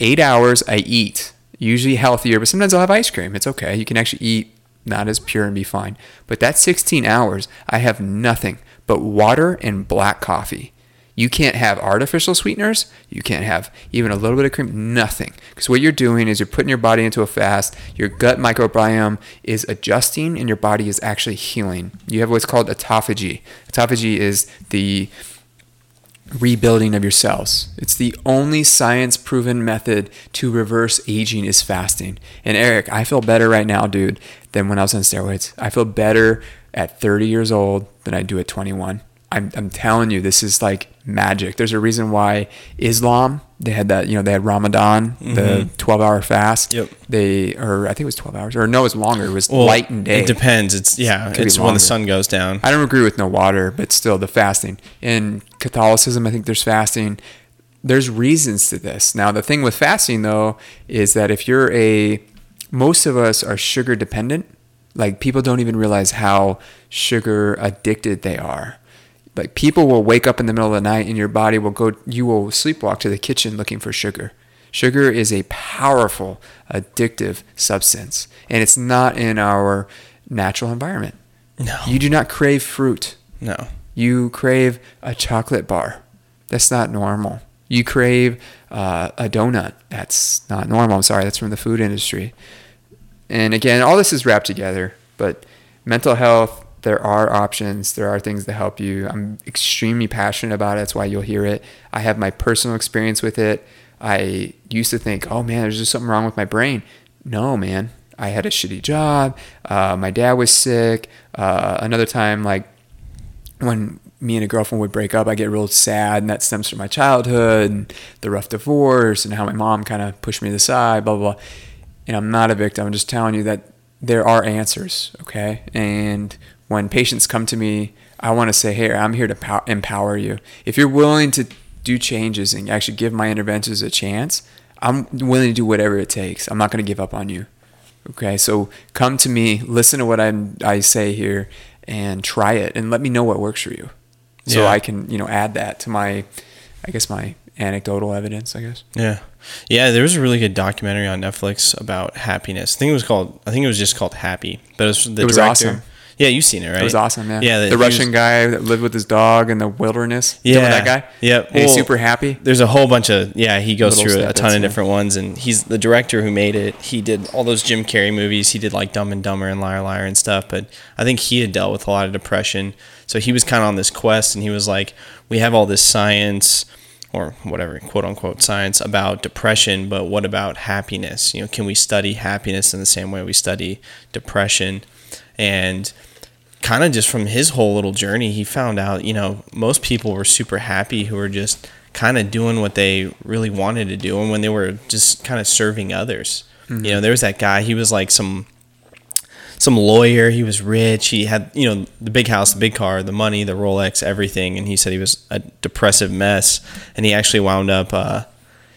Eight hours I eat, usually healthier, but sometimes I'll have ice cream. It's okay. You can actually eat not as pure and be fine. But that 16 hours, I have nothing but water and black coffee. You can't have artificial sweeteners. You can't have even a little bit of cream. Nothing. Because what you're doing is you're putting your body into a fast. Your gut microbiome is adjusting and your body is actually healing. You have what's called autophagy. Autophagy is the rebuilding of your cells. It's the only science proven method to reverse aging is fasting. And Eric, I feel better right now, dude, than when I was on steroids. I feel better at 30 years old than I do at 21. I'm, I'm telling you, this is like magic. There's a reason why Islam they had that you know they had Ramadan, the twelve hour fast.
Mm-hmm. Yep.
They or I think it was twelve hours or no, it was longer. It was
Well,
light and day.
It depends. It's yeah.
Be
It's when the sun goes down.
I don't agree with no water, but still the fasting. In Catholicism, I think there's fasting. There's reasons to this. Now, the thing with fasting though is that if you're a most of us are sugar dependent. Like people don't even realize how sugar addicted they are. Like people will wake up in the middle of the night and your body will go you will sleepwalk to the kitchen looking for sugar. Sugar is a powerful addictive substance and it's not in our natural environment.
No.
You do not crave fruit.
No.
You crave a chocolate bar. That's not normal. You crave uh, a donut. That's not normal. I'm sorry, that's from the food industry. And again, all this is wrapped together, but mental health, there are options. There are things that help you. I'm extremely passionate about it. That's why you'll hear it. I have my personal experience with it. I used to think, oh man, there's just something wrong with my brain. No, man. I had a shitty job. Uh, my dad was sick. Uh, another time, like when me and a girlfriend would break up, I get real sad, and that stems from my childhood and the rough divorce and how my mom kind of pushed me to the side, blah, blah, blah. And I'm not a victim. I'm just telling you that there are answers, okay? And when patients come to me, I want to say, hey, I'm here to pow- empower you. If you're willing to do changes and actually give my interventions a chance, I'm willing to do whatever it takes. I'm not going to give up on you. Okay, so come to me, listen to what I'm, I say here, and try it, and let me know what works for you, so
Yeah.
I can you know add that to my, I guess my anecdotal evidence. I guess.
Yeah. Yeah, there was a really good documentary on Netflix about happiness. I think it was called I think it was just called Happy. But it was the
It was
director.
awesome.
Yeah, you've seen it, right?
It was awesome, man.
Yeah,
the,
he was-
Russian guy that lived with his dog in the wilderness.
Yeah.
that guy.
Yep.
And he's
Well,
super happy.
There's a whole bunch of yeah. He goes
Little
through a ton of
yeah.
different ones, and he's the director who made it. He did all those Jim Carrey movies. He did like Dumb and Dumber and Liar Liar and stuff. But I think he had dealt with a lot of depression, so he was kind of on this quest, and he was like, "We have all this science." Or whatever, quote unquote, science about depression, but what about happiness? You know, can we study happiness in the same way we study depression? And kind of just from his whole little journey, he found out, you know, most people were super happy who were just kind of doing what they really wanted to do and when they were just kind of serving others. You know, there was that guy, he was like some some lawyer, he was rich, he had, you know, the big house, the big car, the money, the Rolex, everything, and he said he was a depressive mess and he actually wound up uh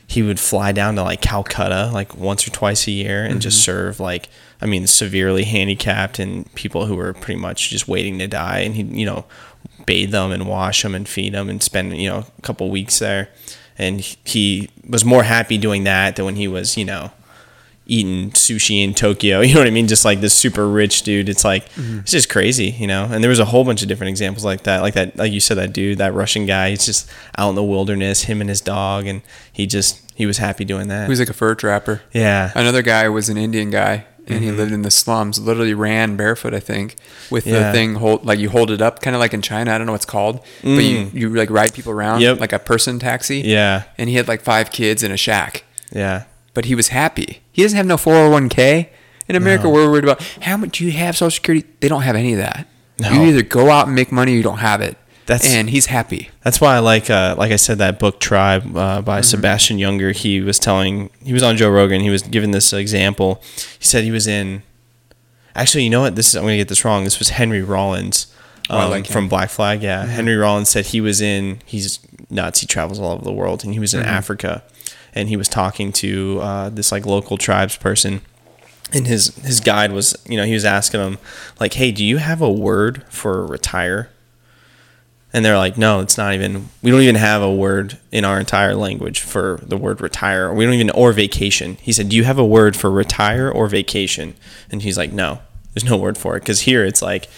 he would fly down to like Calcutta like once or twice a year and just mm-hmm. serve like I mean severely handicapped and people who were pretty much just waiting to die. And he you know bathe them and wash them and feed them and spend you know a couple weeks there. And he was more happy doing that than when he was you know eating sushi in Tokyo you know what I mean just like this super rich dude it's like it's just crazy you know and there was a whole bunch of different examples like that like that like you said that dude that Russian guy he's just out in the wilderness him and his dog and he just he was happy doing that
He was like a fur trapper.
yeah
Another guy was an Indian guy, and he
Mhm.
lived in the slums. Literally ran barefoot, I think, with
Yeah.
the thing hold like you hold it up, kind of like in China. I don't know what it's called, but you
Mm.
you like ride people around
Yep.
like a person taxi.
yeah
And he had like five kids in a shack,
yeah
but he was happy. He doesn't have no 401k. In America,
No.
we're worried about how much do you have Social Security. They don't have any of that.
No.
You either go out and make money, or you don't have it.
That's-
and he's happy.
That's why I like, uh, like I said, that book Tribe uh, by
Mm-hmm.
Sebastian Junger. He was telling, he was on Joe Rogan. He was giving this example. He said he was in. Actually, you know what? This is I'm gonna get this wrong. This was Henry Rollins
Oh,
um,
like. Mm-hmm.
from Black Flag. Yeah, Henry Rollins said he was in. He's nuts. He travels all over the world, and he was in
Mm-hmm.
Africa, and he was talking to uh, this like local tribes person and his his guide was you know he was asking him like hey do you have a word for retire? And they're like no it's not even we don't even have a word in our entire language for the word retire. We don't even or vacation. He said do you have a word for retire or vacation? And he's like no there's no word for it. Because here it's like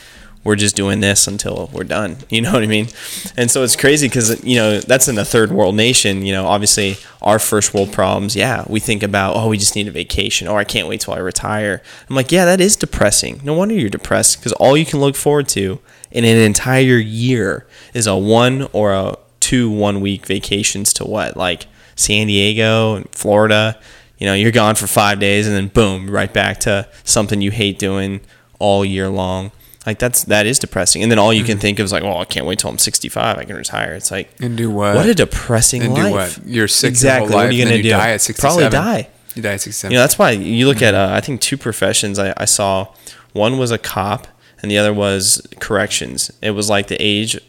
we're just doing this until we're done. You know what i mean? And so it's crazy because you know that's in a third world nation you know obviously our first world problems yeah we think about oh we just need a vacation. Or i can't wait till i retire. I'm like yeah that is depressing. No wonder you're depressed because all you can look forward to in an entire year is a one or a two one week vacations to what? Like san diego and florida. You know you're gone for five days and then boom right back to something you hate doing all year long Like that's that is depressing. And then all you
Mm-hmm.
can think of is like, well, I can't wait till I'm 65. I can retire. It's like
And do what?
what a depressing
and
life.
do what? You're sick
exactly.
Life,
what are you gonna
then
do?
die at 67.
Probably die.
You die at 67.
You know, that's why you look at uh, I think two professions I, I saw. One was a cop, and the other was corrections. It was like the age,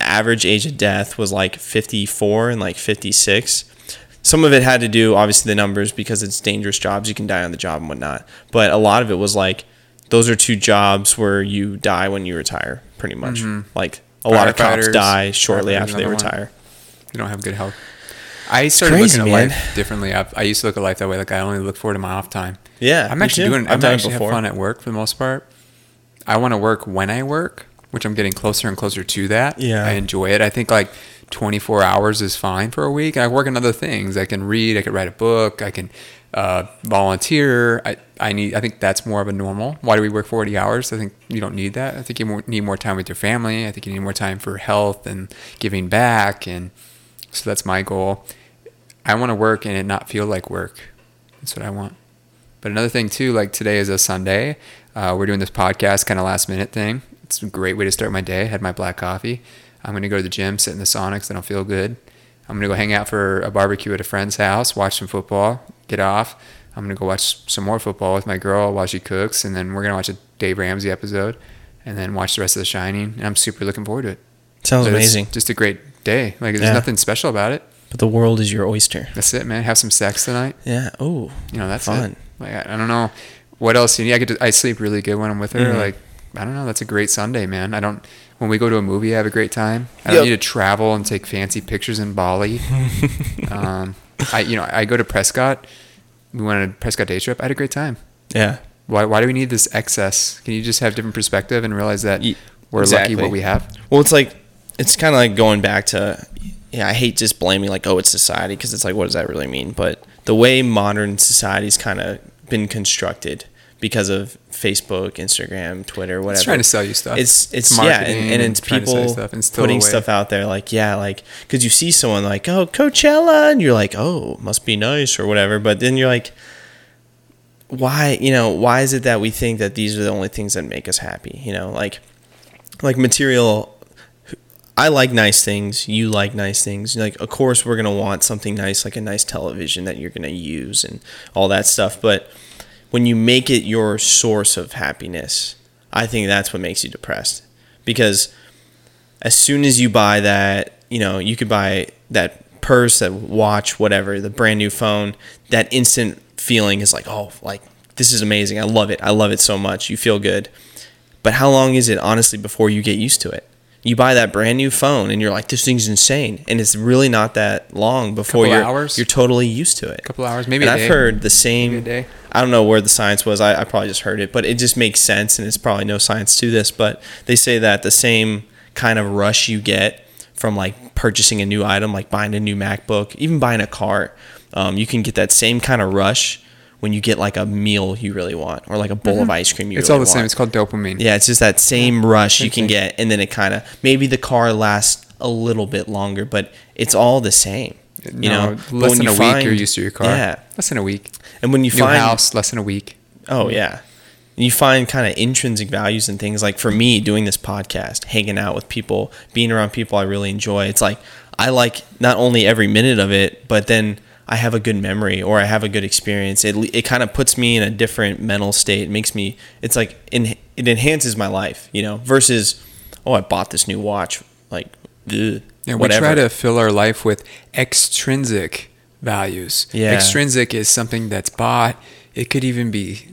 average age of death was like 54 and like 56. Some of it had to do, obviously, the numbers because it's dangerous jobs. You can die on the job and whatnot. But a lot of it was like those are two jobs where you die when you retire, pretty much. Mm-hmm. Like a lot of cops die shortly after they
another one.
retire.
you don't have good health. I started
crazy,
looking at
man.
life differently. I've, I used to look at life that way. Like I only look forward to my off time.
Yeah,
I'm actually doing.
I've
I'm
done it
actually have
before.
fun at work for the most part. I want to work when I work, which I'm getting closer and closer to that.
Yeah.
I enjoy it. I think like 24 hours is fine for a week. I work on other things. I can read. I can write a book. I can uh, volunteer. I, I need. I think that's more of a normal. Why do we work 40 hours? I think you don't need that. I think you need more time with your family. I think you need more time for health and giving back. And so that's my goal. I want to work and it not feel like work. That's what I want. But another thing too, like today is a Sunday. Uh, we're doing this podcast kind of last minute thing. It's a great way to start my day. I had my black coffee. I'm gonna go to the gym, sit in the sauna, I don't feel good. I'm gonna go hang out for a barbecue at a friend's house, watch some football, get off. I'm gonna go watch some more football with my girl while she cooks, and then we're gonna watch a Dave Ramsey episode, and then watch the rest of The Shining. And I'm super looking forward to it.
Sounds amazing.
Just a great day. Like there's
Yeah.
nothing special about it.
But the world is your oyster.
That's it, man. Have some sex tonight.
Yeah. Oh,
You know, that's
Fun.
it. Like I, I don't know what else you need. I get I sleep really good when I'm with her.
Mhm.
Like I don't know. That's a great Sunday, man. I don't. When we go to a movie, I have a great time. I don't
Yep.
need to travel and take fancy pictures in Bali. um, I you know I go to Prescott. We went on a Prescott day trip. I had a great time.
yeah.
Why why do we need this excess? Can you just have different perspective and realize that we're
exactly.
lucky what we have?
Well, it's like it's kind of like going back to yeah. I hate just blaming like oh it's society because it's like what does that really mean? But the way modern society's kind of been constructed because of Facebook, Instagram, Twitter, whatever.
It's trying to sell you stuff.
It's it's, yeah, and, and it's
trying to sell you
people
stuff and
putting stuff out there like yeah, like because you see someone like oh Coachella, and you're like oh must be nice or whatever, but then you're like why you know why is it that we think that these are the only things that make us happy you know like like material i like nice things you like nice things like of course we're going to want something nice like a nice television that you're going to use and all that stuff but when you make it your source of happiness i think that's what makes you depressed because as soon as you buy that, you know, you could buy that purse, that watch, whatever, the brand new phone, that instant feeling is like, oh, like this is amazing. I love it. I love it so much. You feel good. But how long is it honestly before you get used to it? You buy that brand new phone and you're like, this thing's insane, and it's really not that long before
Couple
you're
hours?
you're totally used to it.
A couple hours, maybe.
and I've
day.
heard the same.
Maybe a day.
I don't know where the science was. I, I probably just heard it, but it just makes sense, and it's probably no science to this. But they say that the same kind of rush you get from like purchasing a new item, like buying a new MacBook, even buying a car, um, you can get that same kind of rush when you get like a meal you really want or like a bowl of ice cream you
Mm-hmm. It's
really
all the same. It's called dopamine.
Yeah, it's just that same rush you can get, and then it kind of maybe the car lasts a little bit longer, but it's all the same. You
No,
know,
less than a week,
find-
you're used to your car.
Yeah,
less than a week.
and when you
New
find
house, less than a week.
Oh yeah. You find kind of intrinsic values in things like for me doing this podcast, hanging out with people, being around people I really enjoy. It's like I like not only every minute of it, but then I have a good memory or I have a good experience. It it kind of puts me in a different mental state. It makes me it's like in, it enhances my life, you know, versus oh, I bought this new watch like ugh,
Yeah, we try to fill our life with extrinsic values.
Yeah.
Extrinsic is something that's bought. It could even be.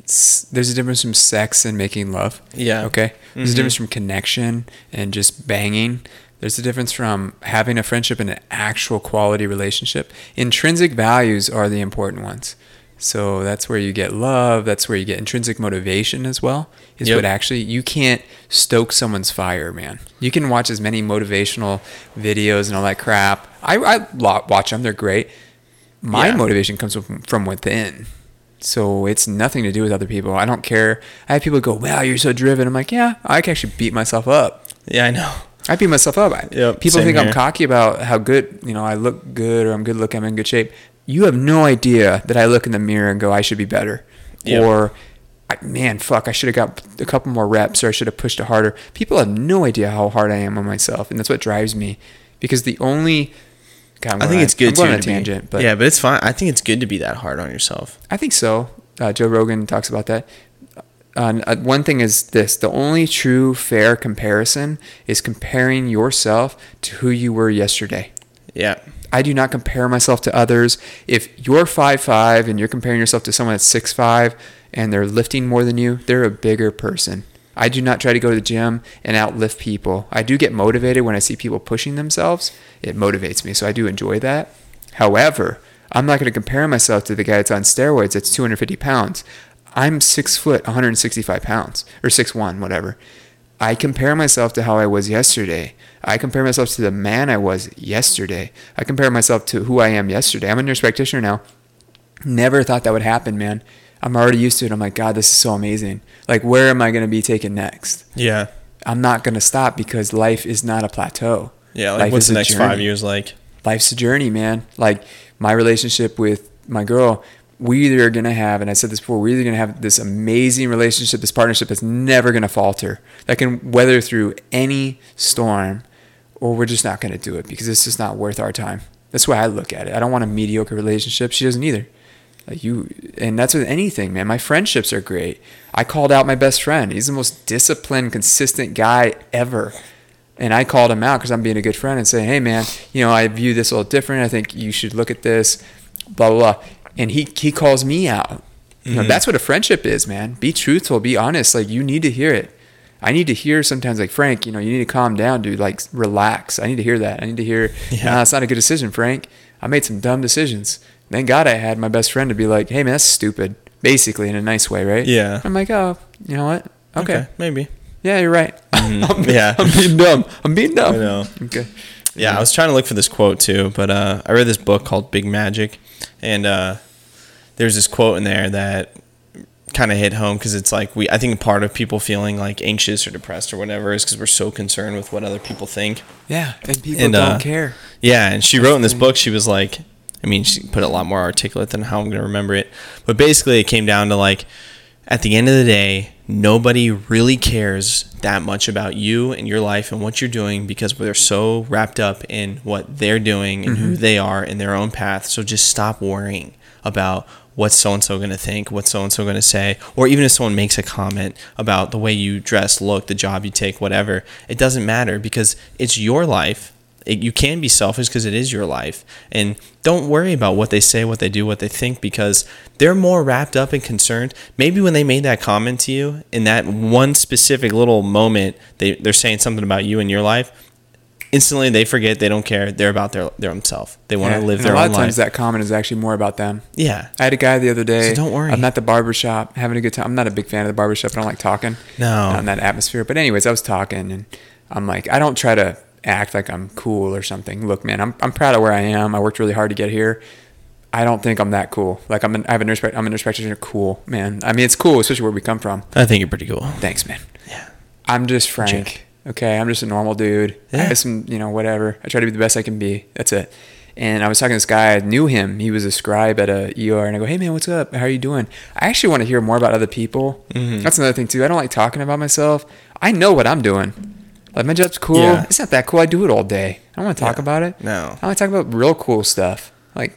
There's a difference from sex and making love.
Yeah.
Okay. There's
Mhm.
a difference from connection and just banging. There's a difference from having a friendship and an actual quality relationship. Intrinsic values are the important ones. So that's where you get love. That's where you get intrinsic motivation as well. Is
Yep.
what actually you can't stoke someone's fire, man. You can watch as many motivational videos and all that crap. I, I watch them; they're great. My
Yeah.
motivation comes from, from within, so it's nothing to do with other people. I don't care. I have people go, "Wow, you're so driven." I'm like, "Yeah, I can actually beat myself up."
Yeah, I know.
I beat myself up.
Yep,
people think I'm cocky about how good, you know, I look good or I'm good looking, I'm in good shape. You have no idea that I look in the mirror and go, I should be better.
Yep.
Or I, man, fuck, I should have got a couple more reps or I should have pushed it harder. People have no idea how hard I am on myself, and that's what drives me. Because the only, God,
I think it's good
I'm
too to
a tangent,
be,
but
yeah, but it's fine. I think it's good to be that hard on yourself.
I think so. Uh, Joe Rogan talks about that. Uh, one thing is this the only true fair comparison is comparing yourself to who you were yesterday.
Yeah,
I do not compare myself to others. If you're five five and you're comparing yourself to someone that's six five and they're lifting more than you, they're a bigger person. I do not try to go to the gym and outlift people. I do get motivated when I see people pushing themselves. It motivates me, so I do enjoy that. However, I'm not going to compare myself to the guy that's on steroids that's 250 pounds. I'm six foot, 165 pounds, or six one, whatever. I compare myself to how I was yesterday. I compare myself to the man I was yesterday. I compare myself to who I am yesterday. I'm a nurse practitioner now. Never thought that would happen, man. I'm already used to it. I'm like, God, this is so amazing. Like, where am I going to be taken next?
yeah,
I'm not going to stop because life is not a plateau.
yeah. Like,
Life
what's the next
journey.
five years like?
Life's a journey, man. Like my relationship with my girl, we either are gonna have, and I said this before, we're either gonna have this amazing relationship, this partnership that's never gonna falter, that can weather through any storm, or we're just not gonna do it because it's just not worth our time. That's why I look at it. I don't want a mediocre relationship. She doesn't either. Like you, and that's with anything, man. My friendships are great. I called out my best friend. He's the most disciplined, consistent guy ever. And I called him out because I'm being a good friend and saying, hey, man, you know, I view this a little different. I think you should look at this, blah, blah, blah. And he, he calls me out. You know, that's what a friendship is, man. Be truthful, be honest. Like, you need to hear it. I need to hear sometimes, like, Frank, you know, you need to calm down, dude. Like, relax. I need to hear that. I need to hear,
Yeah.
nah, it's not a good decision, Frank. I made some dumb decisions. Thank God I had my best friend to be like, hey, man, that's stupid. Basically, in a nice way, right?
Yeah.
I'm like, oh, you know what? Okay.
maybe.
Yeah, you're right. I'm,
Yeah.
I'm being dumb. I'm being dumb.
I know.
Okay.
Yeah, I was trying to look for this quote too, but uh, I read this book called Big Magic, and uh, there's this quote in there that kind of hit home because it's like we I think part of people feeling like anxious or depressed or whatever is because we're so concerned with what other people think.
Yeah, and people
And,
don't
uh,
care.
Yeah, and she wrote in this book, she was like, I mean, she put it a lot more articulate than how I'm going to remember it. But basically, it came down to like, at the end of the day, nobody really cares that much about you and your life and what you're doing because they're so wrapped up in what they're doing and who mm-hmm. they are in their own path. So just stop worrying about what's so and so going to think, what's so and so going to say, or even if someone makes a comment about the way you dress, look, the job you take, whatever, it doesn't matter because it's your life it, you can be selfish because it is your life and don't worry about what they say what they do what they think because they're more wrapped up and concerned maybe when they made that comment to you in that one specific little moment they, they're saying something about you and your life instantly they forget they don't care they're about their their own self they want
Yeah,
to live their
a lot of times
life
that comment is actually more about them.
yeah
I had a guy the other day.
So don't worry.
I'm at the barber shop having a good time. I'm not a big fan of the barber shop. I don't like talking.
No.
Not in that atmosphere. But anyways, I was talking and I'm like, I don't try to act like I'm cool or something. Look, man, I'm I'm proud of where I am. I worked really hard to get here. I don't think I'm that cool. Like I'm an, I have a nurse. I'm a nurse practitioner. Cool, man. I mean, it's cool, especially where we come from.
i think you're pretty cool
Thanks, man.
yeah
I'm just Frank. Okay, I'm just a normal dude. I
Yeah.
have some, you know, whatever. I try to be the best I can be. That's it. And I was talking to this guy. I knew him. He was a scribe at a ER, and I go, "Hey, man, what's up? How are you doing?" I actually want to hear more about other people.
Mm-hmm.
That's another thing too. I don't like talking about myself. I know what I'm doing. Like my job's cool.
Yeah.
It's not that cool. I do it all day. I don't want to talk
Yeah.
about it.
No.
I want to talk about real cool stuff. Like,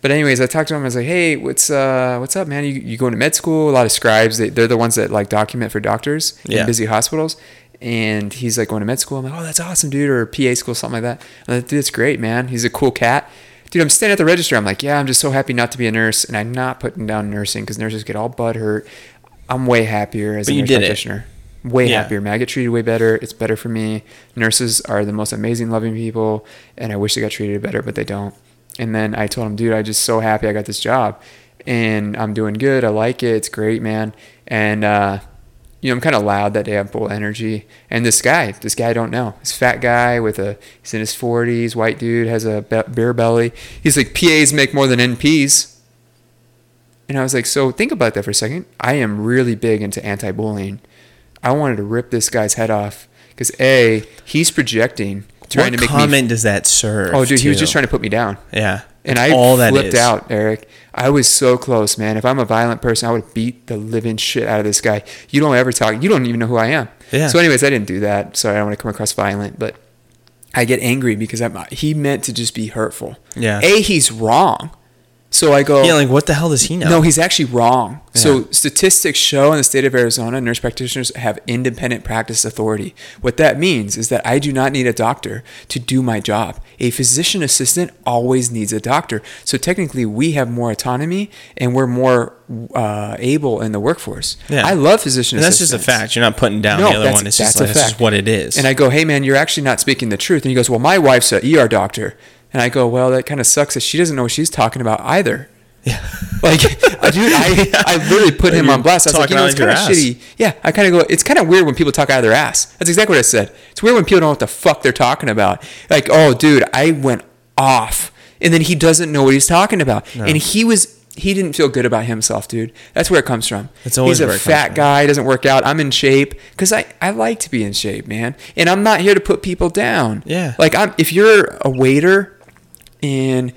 but anyways, I talked to him. I was like, "Hey, what's uh, what's up, man? You you going to med school? A lot of scribes. They, they're the ones that like document for doctors
Yeah.
in busy hospitals." And he's like going to med school. I'm like, "Oh, that's awesome, dude," or PA school, something like that. I'm like, "Dude, that's great, man. He's a cool cat." Dude, I'm standing at the register. I'm like, "Yeah, I'm just so happy not to be a nurse," and I'm not putting down nursing because nurses get all butt hurt. I'm way happier as
But
a nurse
did it.
Way
Yeah.
happier, man. I get treated way better. It's better for me. Nurses are the most amazing, loving people, and I wish they got treated better, but they don't. And then I told him, dude, I'm just so happy I got this job, and I'm doing good. I like it. It's great, man. And uh, you know, I'm kind of loud that day. I'm full of energy. And this guy, this guy I don't know, this fat guy with a, he's in his 40s, white dude, has a be- beer belly. He's like, PAs make more than NPs. And I was like, so think about that for a second. I am really big into anti-bullying. I wanted to rip this guy's head off because a he's projecting, trying
what
to make
comment
me.
does that serve
Oh, dude, he was just trying to put me down.
yeah
And I
all that
flipped
is.
out, Eric. I was so close, man. If I'm a violent person, I would beat the living shit out of this guy. You don't ever talk. You don't even know who I am.
Yeah.
So, anyways, I didn't do that. Sorry, I don't want to come across violent, but I get angry because I'm, he meant to just be hurtful.
Yeah.
A, he's wrong. So I go.
Yeah, like what the hell does he know?
No, he's actually wrong. So statistics show in the state of Arizona, nurse practitioners have independent practice authority. What that means is that I do not need a doctor to do my job. A physician assistant always needs a doctor. So technically, we have more autonomy and we're more uh, able in the workforce.
Yeah.
I love physician
and that's just a fact. You're not putting down
No,
the other one. It's just,
that's
like,
a
that's just
fact.
what it is.
And I go, hey man, you're actually not speaking the truth. And he goes, well, my wife's a ER doctor. And I go, well, that kind of sucks that she doesn't know what she's talking about either.
yeah.
Like, dude, I, I literally put him
You're
on blast. I was like, you know, it's kind of shitty. Yeah, I kind of go, it's kind of weird when people talk out of their ass. That's exactly what I said. It's weird when people don't know what the fuck they're talking about. Like, oh, dude, I went off. And then he doesn't know what he's talking about. And he was, he didn't feel good about himself, dude. That's where it comes from.
That's always
He's a
where it comes
fat guy, doesn't work out. I'm in shape because I, I like to be in shape, man. And I'm not here to put people down.
Yeah.
Like, I'm, if you're a waiter and,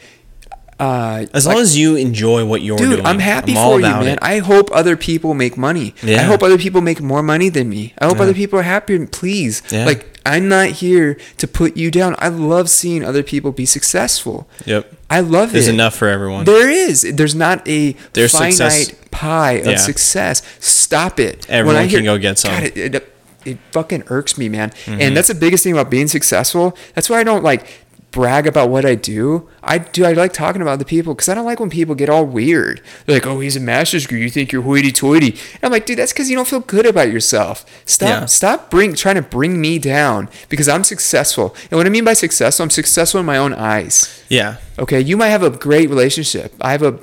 uh,
as
like-
long as you enjoy what you're
Dude,
doing,
I'm happy
all
for you, man.
it.
I hope other people make money. I hope other people make more money than me. I hope
Yeah.
other people are happier. Please,
Yeah.
like I'm not here to put you down. I love seeing other people be successful.
Yep.
I love
There's
it.
There's enough for everyone.
There is. There's not a
There's
finite
success-
pie of
Yeah.
success. Stop it.
Everyone can go get some.
God, it, it, it fucking irks me, man.
Mm-hmm.
And that's the biggest thing about being successful. That's why I don't like brag about what I do. I do. I like talking about the people because I don't like when people get all weird. They're like, "Oh, he's a master's degree. You think you're hoity-toity?" And I'm like, "Dude, that's because you don't feel good about yourself. Stop.
Yeah.
Stop bring trying to bring me down because I'm successful. And what I mean by successful, I'm successful in my own eyes.
yeah.
Okay, you might have a great relationship. I have a,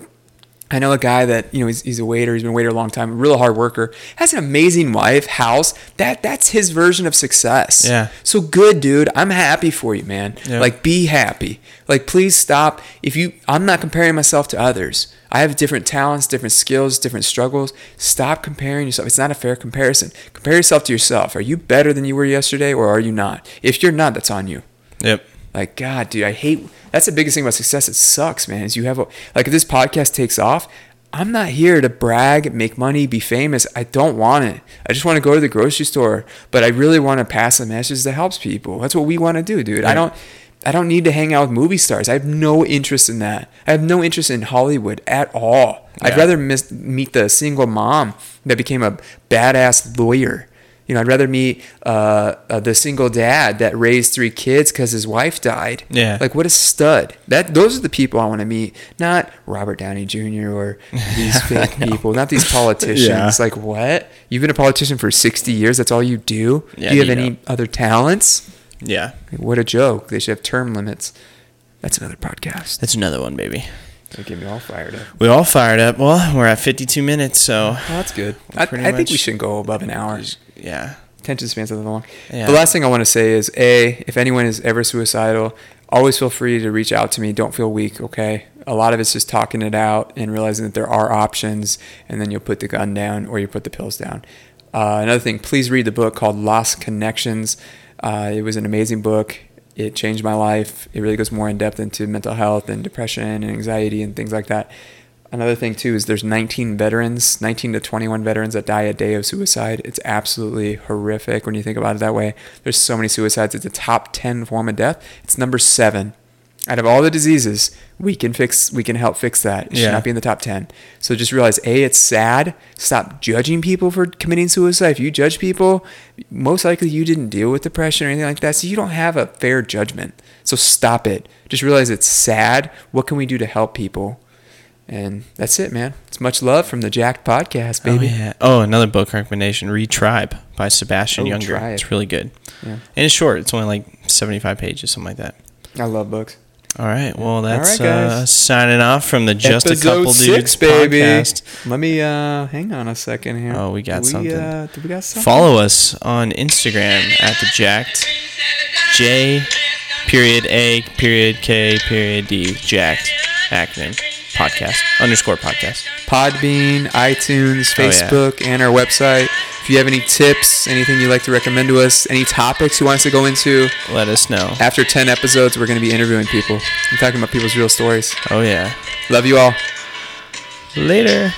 I know a guy that you know he's, he's a waiter. He's been a waiter a long time. A real hard worker. Has an amazing wife, house. That that's his version of success.
Yeah.
So good, dude. I'm happy for you, man.
Yeah.
Like be happy. Like please stop. If you, I'm not comparing myself to others. I have different talents, different skills, different struggles. Stop comparing yourself. It's not a fair comparison. Compare yourself to yourself. Are you better than you were yesterday, or are you not? If you're not, that's on you.
Yep.
Like, God, dude, I hate. That's the biggest thing about success. It sucks, man. Is you have a like if this podcast takes off. I'm not here to brag, make money, be famous. I don't want it. I just want to go to the grocery store, but I really want to pass a message that helps people. That's what we want to do, dude. I don't. I don't need to hang out with movie stars. I have no interest in that. I have no interest in Hollywood at all. I'd rather miss, meet the single mom that became a badass lawyer. You know, I'd rather meet uh, uh, the single dad that raised three kids because his wife died.
Yeah.
Like, what a stud. That those are the people I want to meet, not Robert Downey Jr. or these fake people, not these politicians.
Yeah.
Like, what? You've been a politician for sixty years. That's all you do.
Yeah,
do you have
you
any
know.
other talents?
Yeah.
Like, what a joke. They should have term limits. That's another podcast.
That's another one, baby.
They get me all fired up.
We all fired up. Well, we're at 52 minutes, so
Well, that's good. I, I think we shouldn't go above an hour.
Yeah.
attention spans are the long.
Yeah.
The last thing I want to say is a if anyone is ever suicidal, always feel free to reach out to me. Don't feel weak, okay? A lot of it's just talking it out and realizing that there are options, and then you'll put the gun down or you put the pills down. Uh, another thing, please read the book called Lost Connections. Uh, it was an amazing book. It changed my life. It really goes more in depth into mental health and depression and anxiety and things like that. Another thing too is there's 19 veterans, 19 to 21 veterans that die a day of suicide. It's absolutely horrific when you think about it that way. There's so many suicides. It's a top 10 form of death. It's number seven. Out of all the diseases, we can fix. We can help fix that. It should not be in the top 10. So just realize, a, it's sad. Stop judging people for committing suicide. If you judge people, most likely you didn't deal with depression or anything like that, so you don't have a fair judgment. So stop it. Just realize it's sad. What can we do to help people? And that's it, man. It's much love from the Jacked Podcast, baby.
Oh, yeah. Oh, another book recommendation, Retribe by Sebastian
Oh,
Junger.
Tribe.
It's really good.
Yeah.
And it's short. It's only like 75 pages, something like that.
I love books.
All right. Well, that's
right,
uh, signing off from the Just a Couple
six,
Dudes podcast.
Let me uh hang on a second here.
Oh, we got
Do
something.
Uh, we got something?
Follow us on Instagram at the Jacked J period A period K period D Jacked acronym podcast underscore podcast.
Podbean, iTunes,
Oh, yeah.
Facebook, and our website. If you have any tips, anything you'd like to recommend to us, any topics you want us to go into,
Let us know.
after 10 episodes, we're going to be interviewing people and talking about people's real stories.
Oh yeah.
Love you all.
Later.